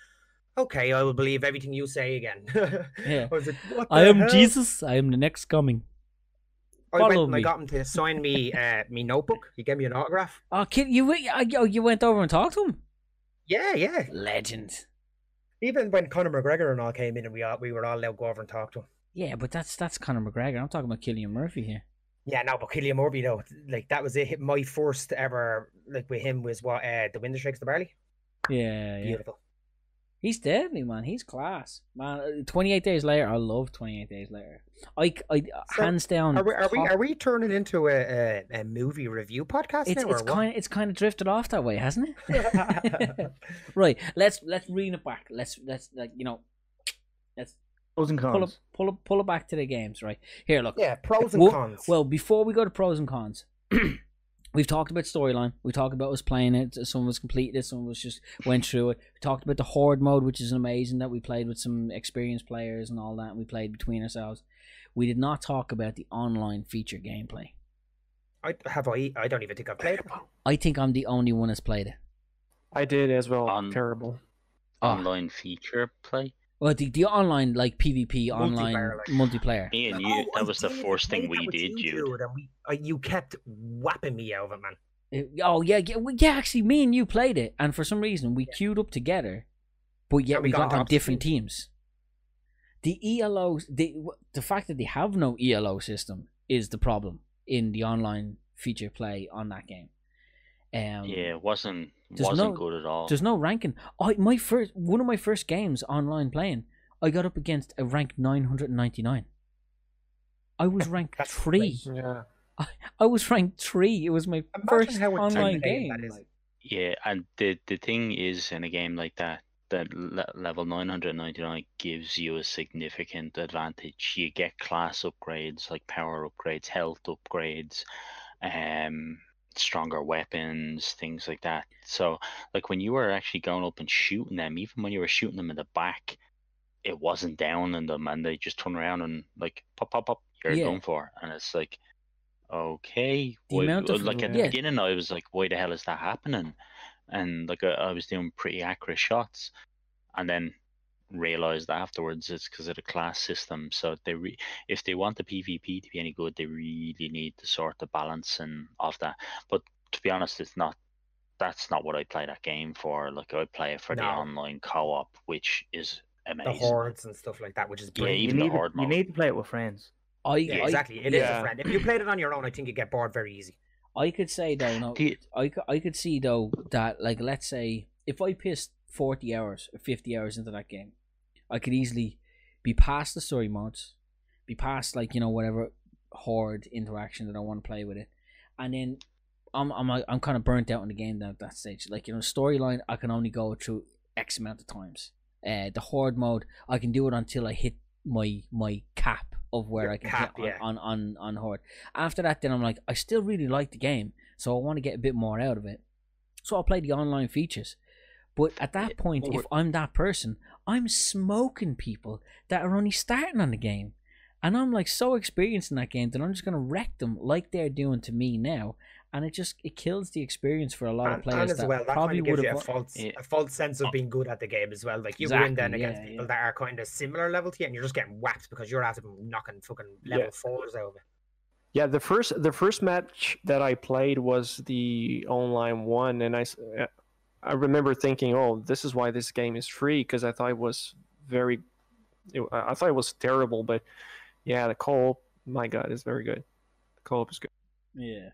"Okay, I will believe everything you say again." Yeah. I was like, "What I am hell?" Jesus. I am the next coming. I went and me. I got him to sign me, uh, me notebook. He gave me an autograph. Oh, kid, you went- oh, you went over and talked to him. Yeah, yeah. Legend. Even when Conor McGregor and all came in, and we all, we were all allowed to go over and talk to him. Yeah, but that's that's Conor McGregor. I'm talking about Cillian Murphy here. Yeah, no, but Cillian Murphy though, like that was it. My first ever like with him was what uh, the Wind That Shakes the Barley. Yeah, yeah. Beautiful, He's deadly, man. He's class, man. uh, Twenty eight days later, I love Twenty Eight Days Later. I, I So, hands down. Are we are we are we turning into a, a, a movie review podcast It's now? it's or what? kind of it's kind of drifted off that way, hasn't it? right. Let's let's reel it back. Let's let's like you know, let's Pros and pull it cons. pull it pull it back to the games. Right here, look. yeah, pros and Well- cons. Well, before we go to pros and cons, we've talked about storyline. We talked about us playing it. Some of us completed it. Some of us just went through it. We talked about the horde mode, which is amazing that we played with some experienced players and all that. And we played between ourselves. We did not talk about the online feature gameplay. I have I I don't even think I've played it. I think I'm the only one that's played it. I did as well. On- Terrible. Online feature play. Well, the, the online like PvP online Multiplayer, like- multiplayer. Me and you, oh, that was the first thing we did, you, Jude. Jude, and we, uh, you kept whapping me over, of it, man. Uh, Oh yeah, yeah, well, yeah. Actually, me and you played it, and for some reason we queued up together, but yet And we, we got got on on different teams. teams. The ELO, the the fact that they have no ELO system is the problem in the online feature play on that game. Um, Yeah, it wasn't wasn't no- good at all. there's no ranking. I my first one of my first games online playing, I got up against a rank nine hundred and ninety nine. I was ranked three. Yeah. I I, was ranked three. It was my Imagine first how online game. that is. Yeah, and the the thing is, in a game like that, that le- level 999 gives you a significant advantage. You get class upgrades like power upgrades, health upgrades, um, stronger weapons, things like that. So, like when you were actually going up and shooting them, even when you were shooting them in the back, it wasn't down on them, and they just turn around and like pop, pop, pop, you're Yeah. done for, and it's like. Okay, The why- amount of- like at the yeah. beginning, I was like, "Why the hell is that happening?" and like I, I was doing pretty accurate shots, and then realized afterwards it's because of the class system. So they re- if they want the PvP to be any good, they really need to sort the balancing of that. But to be honest, it's not. That's not what I play that game for. Like I play it for the online co-op, which is amazing. The hordes and stuff like that, which is Yeah, brilliant. You the need, to, horde you need to play it with friends. I, Yeah, I exactly. It is yeah. a friend. If you played it on your own, I think you get bored very easy. I could say though, no, you- I, I could see though that like let's say if I pissed forty hours or fifty hours into that game, I could easily be past the story modes, be past like you know whatever horde interaction that I want to play with it, and then I'm I'm I'm kind of burnt out in the game at that stage. Like you know storyline, I can only go through X amount of times. Uh, the horde mode, I can do it until I hit my my cap of where Your I can cap, hit yeah. on, on on on horde. After that, then I'm like, I still really like the game, so I want to get a bit more out of it. So I'll play the online features. But at that point, if I'm that person, I'm smoking people that are only starting on the game. And I'm like so experienced in that game that I'm just gonna wreck them like they're doing to me now. And it just it kills the experience for a lot of players and as that well, that probably kind of would gives you a false, Yeah. a false sense of Oh. being good at the game as well. Like you go in then against yeah, people yeah. that are kind of similar level to you, and you're just getting whacked because you're after them knocking fucking level Yeah. fours over. Yeah, the first the first match that I played was the online one, and I s- uh, I remember thinking, oh, this is why this game is free because I thought it was very, it, I I thought it was terrible, but yeah, the co-op, my god, is very good. The co-op is good. Yeah.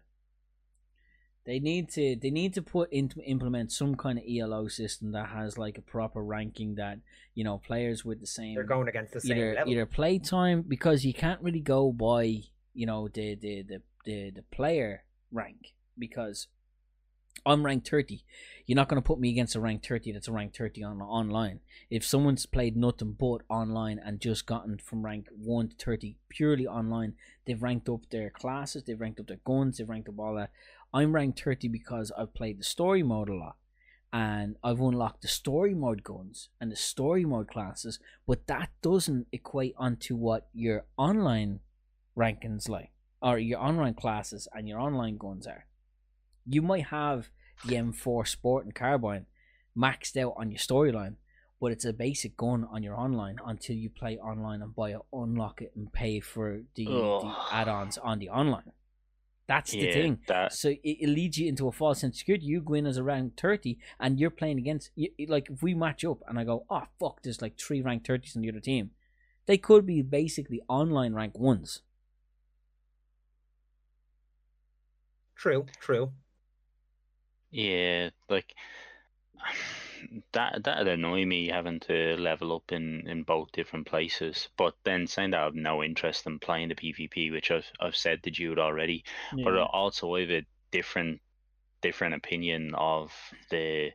They need to they need to put into implement some kind of ELO system that has like a proper ranking that you know players with the same They're going against the same either level. either play time because you can't really go by you know the the the the, the player rank because I'm ranked 30. You're not going to put me against a rank 30 that's a rank 30 on online. If someone's played nothing but online and just gotten from rank 1 to 30 purely online, they've ranked up their classes, they've ranked up their guns, they've ranked up all that. I'm ranked 30 because I've played the story mode a lot and I've unlocked the story mode guns and the story mode classes, but that doesn't equate onto what your online rankings like or your online classes and your online guns are. You might have the M4 Sport and Carbine maxed out on your storyline, but it's a basic gun on your online until you play online and buy it, unlock it, and pay for the, the add-ons on the online. That's the Yeah, thing. that So it, it leads you into a false sense of security. You go in as a rank 30 and you're playing against, you, you- like, if we match up and I go, oh, fuck, there's like three rank 30s on the other team, they could be basically online rank 1s. True, true. Yeah, like that that'd annoy me having to level up in in both different places. But then saying that I have no interest in playing the PvP, which I've I've said to Jude already. But Yeah. also I have a different different opinion of the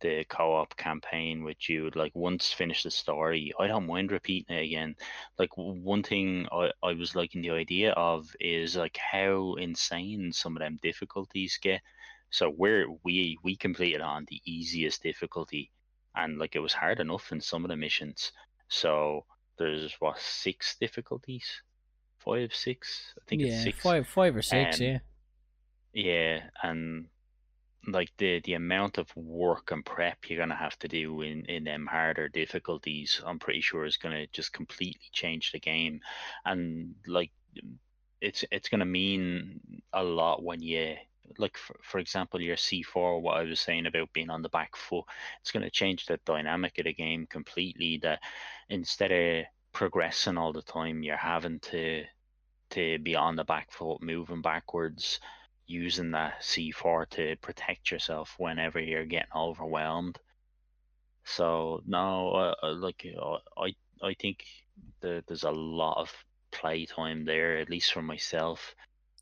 the co-op campaign with Jude. Like once finished the story, I don't mind repeating it again. Like one thing I, I was liking the idea of is like how insane some of them difficulties get. So we're we we completed on the easiest difficulty, and like it was hard enough in some of the missions. So there's what six difficulties, five, six. I think it's yeah, six. five, five or six. Um, yeah, Yeah, and like the the amount of work and prep you're gonna have to do in in them harder difficulties, I'm pretty sure is gonna just completely change the game, and like it's it's gonna mean a lot when you like for, for example your C4 what I was saying about being on the back foot it's going to change the dynamic of the game completely that instead of progressing all the time you're having to to be on the back foot moving backwards using that C4 to protect yourself whenever you're getting overwhelmed. So no uh, uh, like uh, I I think the, there's a lot of playtime there at least for myself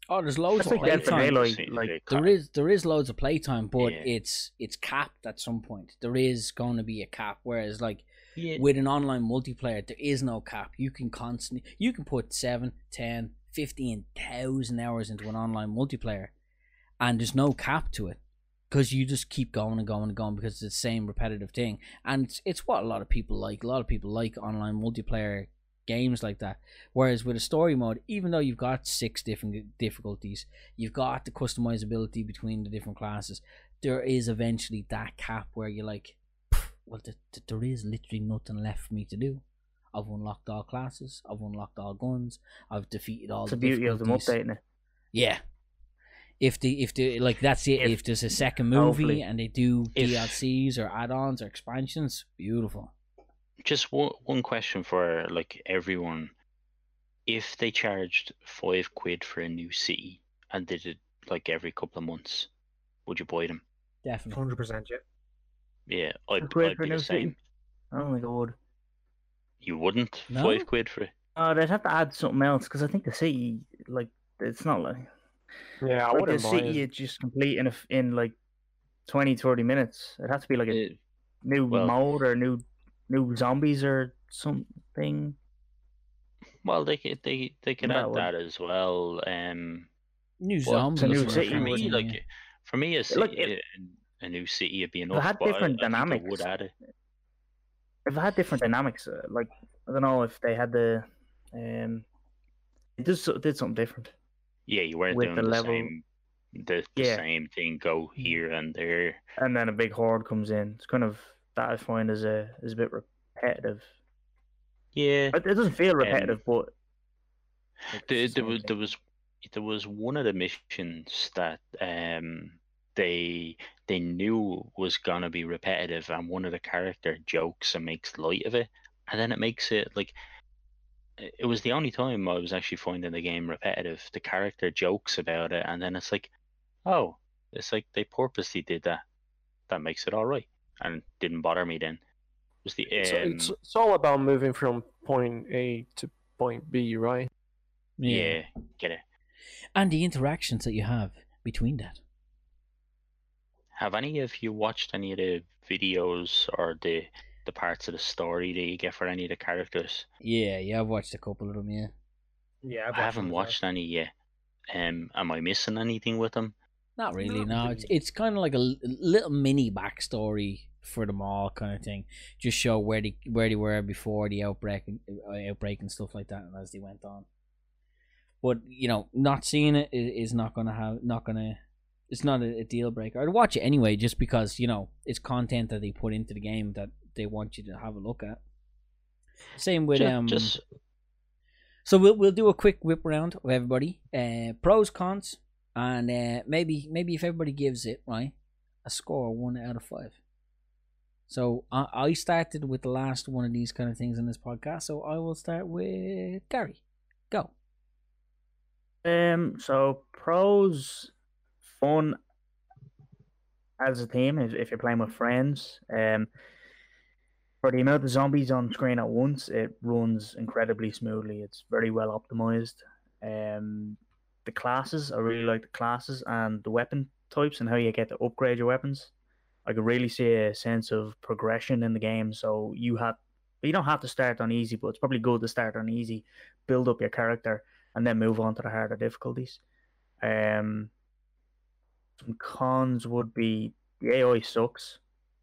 oh, there's loads That's of like Dead playtime. Daylight, like, the There car- is there is loads of playtime, but Yeah. it's it's capped at some point. There is going to be a cap. Whereas like yeah, with an online multiplayer, there is no cap. You can constantly you can put 7, 10, 15,000 hours into an online multiplayer, and there's no cap to it because you just keep going and going and going because it's the same repetitive thing, and it's, it's what a lot of people like. A lot of people like online multiplayer games like that. Whereas with a story mode, even though you've got six different difficulties, you've got the customizability between the different classes. There is eventually that cap where you're like, well, th- th- there is literally nothing left for me to do. I've unlocked all classes. I've unlocked all guns. I've defeated all It's the the beauty of them difficulties." updating it. Yeah. If the if the like that's it. If, If- there's a second movie and they do If- DLCs or add-ons or expansions, beautiful. Just one one question for like everyone if they charged five quid for a new city and did it like every couple of months would you buy them Definitely. Hundred percent, yeah. yeah i'd, Five quid I'd for a be the new city? same I don't think you wouldn't No? five quid for it Oh, they'd have to add something else because I think the city, like, it's not like Yeah, I like the wouldn't buy city it. you just complete in a, f- in like 20, 30 minutes. It'd have to be like a Uh, new well- mode or new new zombies or something. well they could they, they could That add would- that as well um New zombies. a new city for me something, like yeah. for me a city, Like, it- a new city would be it had different I, think I dynamics. would add it If it had different dynamics, uh, like I don't know if they had the um, it just did something different. yeah you weren't With doing the the, level- same the, the Yeah. same thing go here and there And then a big horde comes in. It's kind of that I find is a is a bit repetitive. yeah It, it doesn't feel repetitive, but there, there was there was there was one of the missions that um they they knew was gonna be repetitive and one of the character jokes and makes light of it and then it makes it like it was the only time I was actually finding the game repetitive. The character jokes about it and then it's like, oh, it's like they purposely did that. That makes it alright. And didn't bother me then. It was the It's, um, it's, it's all about moving from point A to point B, right? yeah, get it. And the interactions that you have between that. Have any of you watched any of the videos or the the parts of the story that you get for any of the characters? Yeah, yeah, I've watched a couple of them. Yeah. Yeah, I've I haven't them as watched any yet. Um, am I missing anything with them? Not really. Not no, it's really. it's kind of like a little mini backstory for them all, kind of thing. Just show where they where they were before the outbreak, and- uh, outbreak and stuff like that, and as they went on. But you know, not seeing it is not gonna have not gonna. It's not a, a deal breaker. I'd watch it anyway, just because you know it's content that they put into the game that they want you to have a look at. Same with Ju- um. just So we'll we'll do a quick whip round of everybody. Uh, pros, cons, and uh, maybe maybe if everybody gives it right a score one out of five. So I, started with the last one of these kind of things in this podcast. So I will start with Gary. Go. Um, so pros, fun, as a team if, if you're playing with friends. Um, for the amount of zombies on screen at once, it runs incredibly smoothly. It's very well optimized. Um, the classes, I really like the classes and the weapon types and how you get to upgrade your weapons. I could really see a sense of progression in the game. So you have, you don't have to start on easy, but it's probably good to start on easy, build up your character, and then move on to the harder difficulties. Um, some cons would be the AI sucks.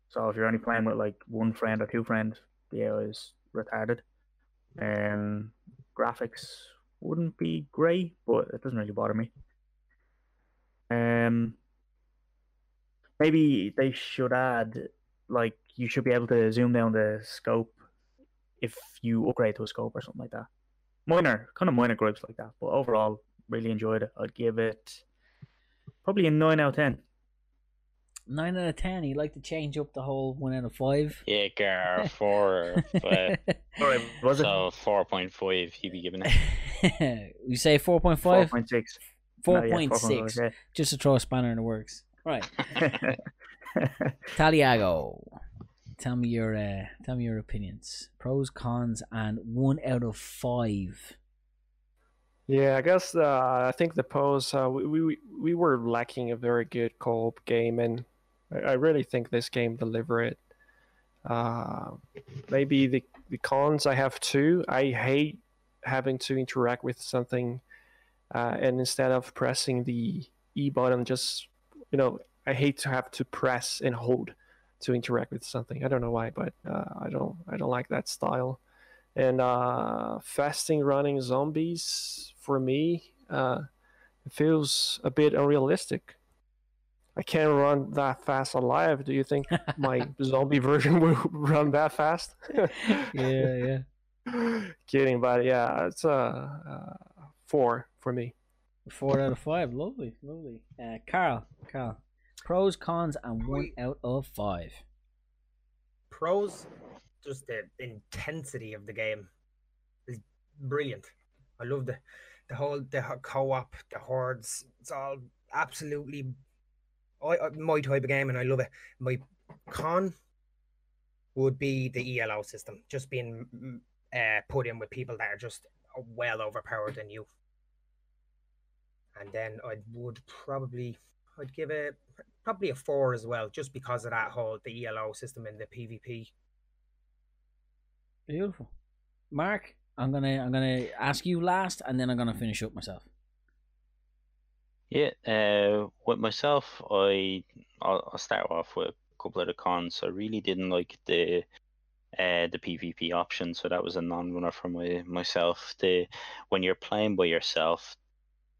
So if you're only playing with like one friend or two friends, the AI is retarded. Um, graphics wouldn't be great, but it doesn't really bother me. Um, maybe they should add like you should be able to zoom down the scope if you upgrade to a scope or something like that. Minor, kind of minor gripes like that, but overall, really enjoyed it. I'd give it probably a nine out of ten. Nine out of ten. You like to change up the whole one out of five. Yeah, Gar, four. but, Sorry, was so four point five. He'd be giving it. you say four point it four five. point six? Four point six. Just to throw a spanner in the works. Right. Taliago. Tell me your uh, tell me your opinions. Pros, cons, and one out of five. Yeah, I guess uh, I think the pose uh, we, we we were lacking a very good co-op game, and I, I really think this game deliver it. Uh, maybe the the cons I have two. I hate having to interact with something, uh, and instead of pressing the E button, just you know, I hate to have to press and hold to interact with something. I don't know why, but uh, I don't I don't like that style. And uh, fasting running zombies for me uh, feels a bit unrealistic. I can't run that fast alive. Do you think my zombie version will run that fast? yeah, yeah. Kidding, but yeah, it's a uh, uh, four for me. Four out of five. Lovely, lovely. Uh, Carl, Carl, pros, cons, and one out of five. Pros, just the intensity of the game is brilliant. I love the the whole the co-op, the hordes. It's all absolutely I, my type of game, and I love it. My con would be the ELO system, just being uh, put in with people that are just well overpowered than you. And then I would probably I'd give it probably a four as well, just because of that whole the ELO system and the PvP. Beautiful, Mark. I'm gonna I'm gonna ask you last, and then I'm gonna finish up myself. Yeah, uh, with myself, I I'll, I'll start off with a couple of the cons. I really didn't like the uh, the PvP option, so that was a non-runner for my myself. The when you're playing by yourself,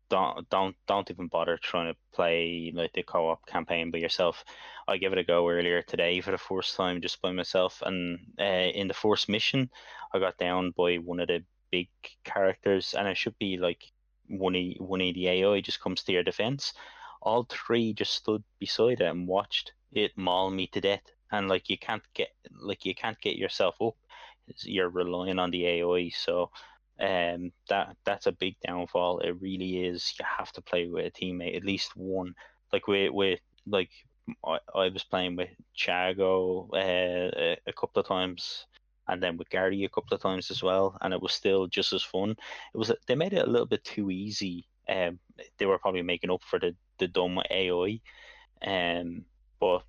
don't don't don't even bother trying to play like the co-op campaign by yourself. I gave it a go earlier today for the first time just by myself, and uh, in the first mission, I got down by one of the big characters, and it should be like one of one the AI just comes to your defense. All three just stood beside it and watched it maul me to death, and like you can't get like you can't get yourself up. You're relying on the AI, so um that that's a big downfall. It really is. You have to play with a teammate at least one. Like with with like I, I was playing with Chago uh, a, a couple of times and then with Gary a couple of times as well and it was still just as fun. It was they made it a little bit too easy. Um they were probably making up for the the dumb AI um but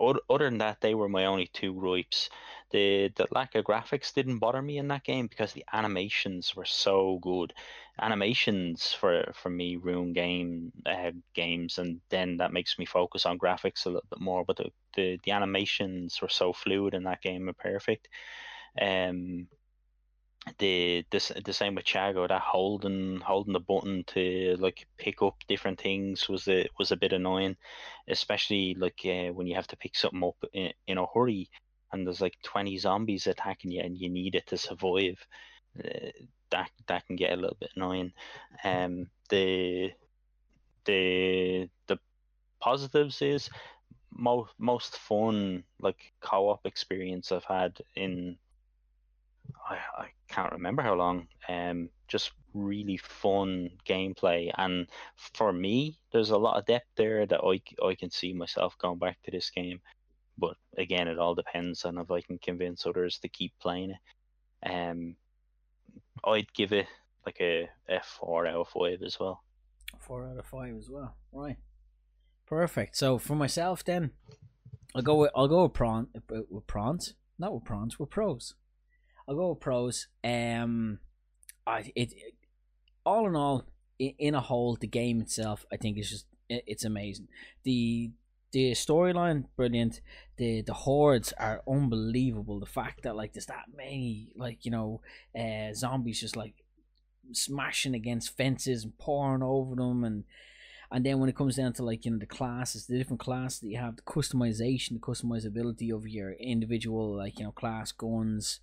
other than that, they were my only two gripes. The the lack of graphics didn't bother me in that game because the animations were so good. Animations for for me ruin game uh, games, and then that makes me focus on graphics a little bit more. But the, the, the animations were so fluid in that game and perfect. Um, the this the same with Chago that holding holding the button to like pick up different things was a was a bit annoying, especially like uh, when you have to pick something up in, in a hurry and there's like twenty zombies attacking you and you need it to survive. Uh, that that can get a little bit annoying. Um, the the the positives is most most fun like co-op experience I've had in I, I can't remember how long. Um, just really fun gameplay. And for me, there's a lot of depth there that I, I can see myself going back to this game. But again, it all depends on if I can convince others to keep playing it. Um, I'd give it like a F four out of five as well. Four out of five as well. Right. Perfect. So for myself, then I'll go with I'll go with prawn with prawns, not with prawns, with pros. I'll go with pros. Um, I it, it all in all, in, in a whole, the game itself, I think is just it, it's amazing. The the storyline brilliant the the hordes are unbelievable the fact that like there's that many like you know uh zombies just like smashing against fences and pouring over them and and then when it comes down to like you know the classes the different classes that you have the customization the customizability of your individual like you know class guns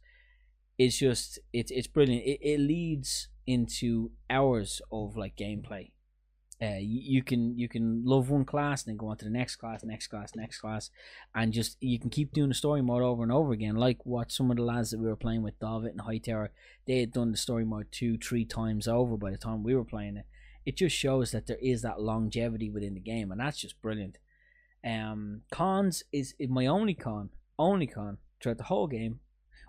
it's just it's it's brilliant it, it leads into hours of like gameplay uh, you, can you can love one class and then go on to the next class, next class, next class, and just you can keep doing the story mode over and over again. Like what some of the lads that we were playing with, David and Hightower, they had done the story mode two, three times over by the time we were playing it. It just shows that there is that longevity within the game, and that's just brilliant. Um, cons is my only con, only con throughout the whole game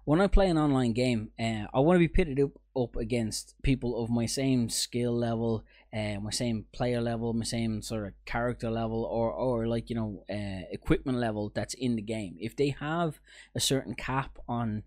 when I play an online game, uh, I want to be pitted up, up against people of my same skill level, uh, my same player level, my same sort of character level, or or like you know uh, equipment level that's in the game. If they have a certain cap on,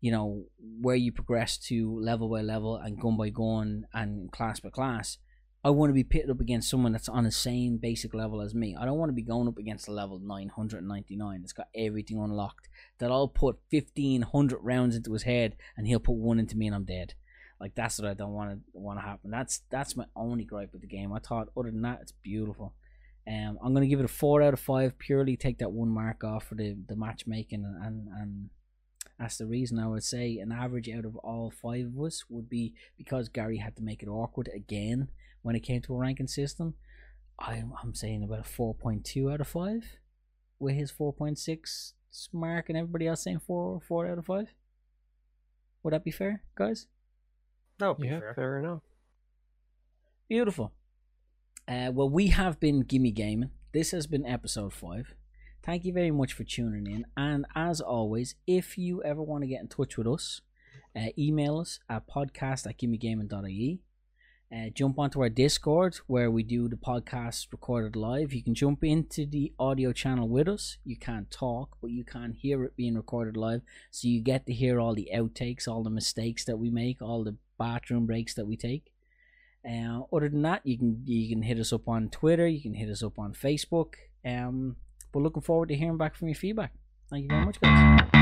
you know, where you progress to level by level and gun by gun and class by class, I want to be pitted up against someone that's on the same basic level as me. I don't want to be going up against a level 999 that's got everything unlocked. That I'll put 1500 rounds into his head and he'll put one into me and I'm dead. Like that's what I don't want to want to happen. That's that's my only gripe with the game. I thought other than that, it's beautiful. Um, I'm gonna give it a four out of five. Purely take that one mark off for the the matchmaking and and, and that's the reason I would say an average out of all five of us would be because Gary had to make it awkward again when it came to a ranking system. I'm, I'm saying about a 4.2 out of 5 with his 4.6 mark and everybody else saying 4 4 out of 5. Would that be fair, guys? that No, yeah, fair. fair enough. Beautiful. Uh, well, we have been Gimme Gaming. This has been episode 5. Thank you very much for tuning in. And as always, if you ever want to get in touch with us, uh, email us at podcast at gimmegaming.ie. Uh, jump onto our Discord where we do the podcast recorded live. You can jump into the audio channel with us. You can't talk, but you can hear it being recorded live. So you get to hear all the outtakes, all the mistakes that we make, all the bathroom breaks that we take. Uh, other than that, you can you can hit us up on Twitter. You can hit us up on Facebook. Um, but looking forward to hearing back from your feedback. Thank you very much, guys.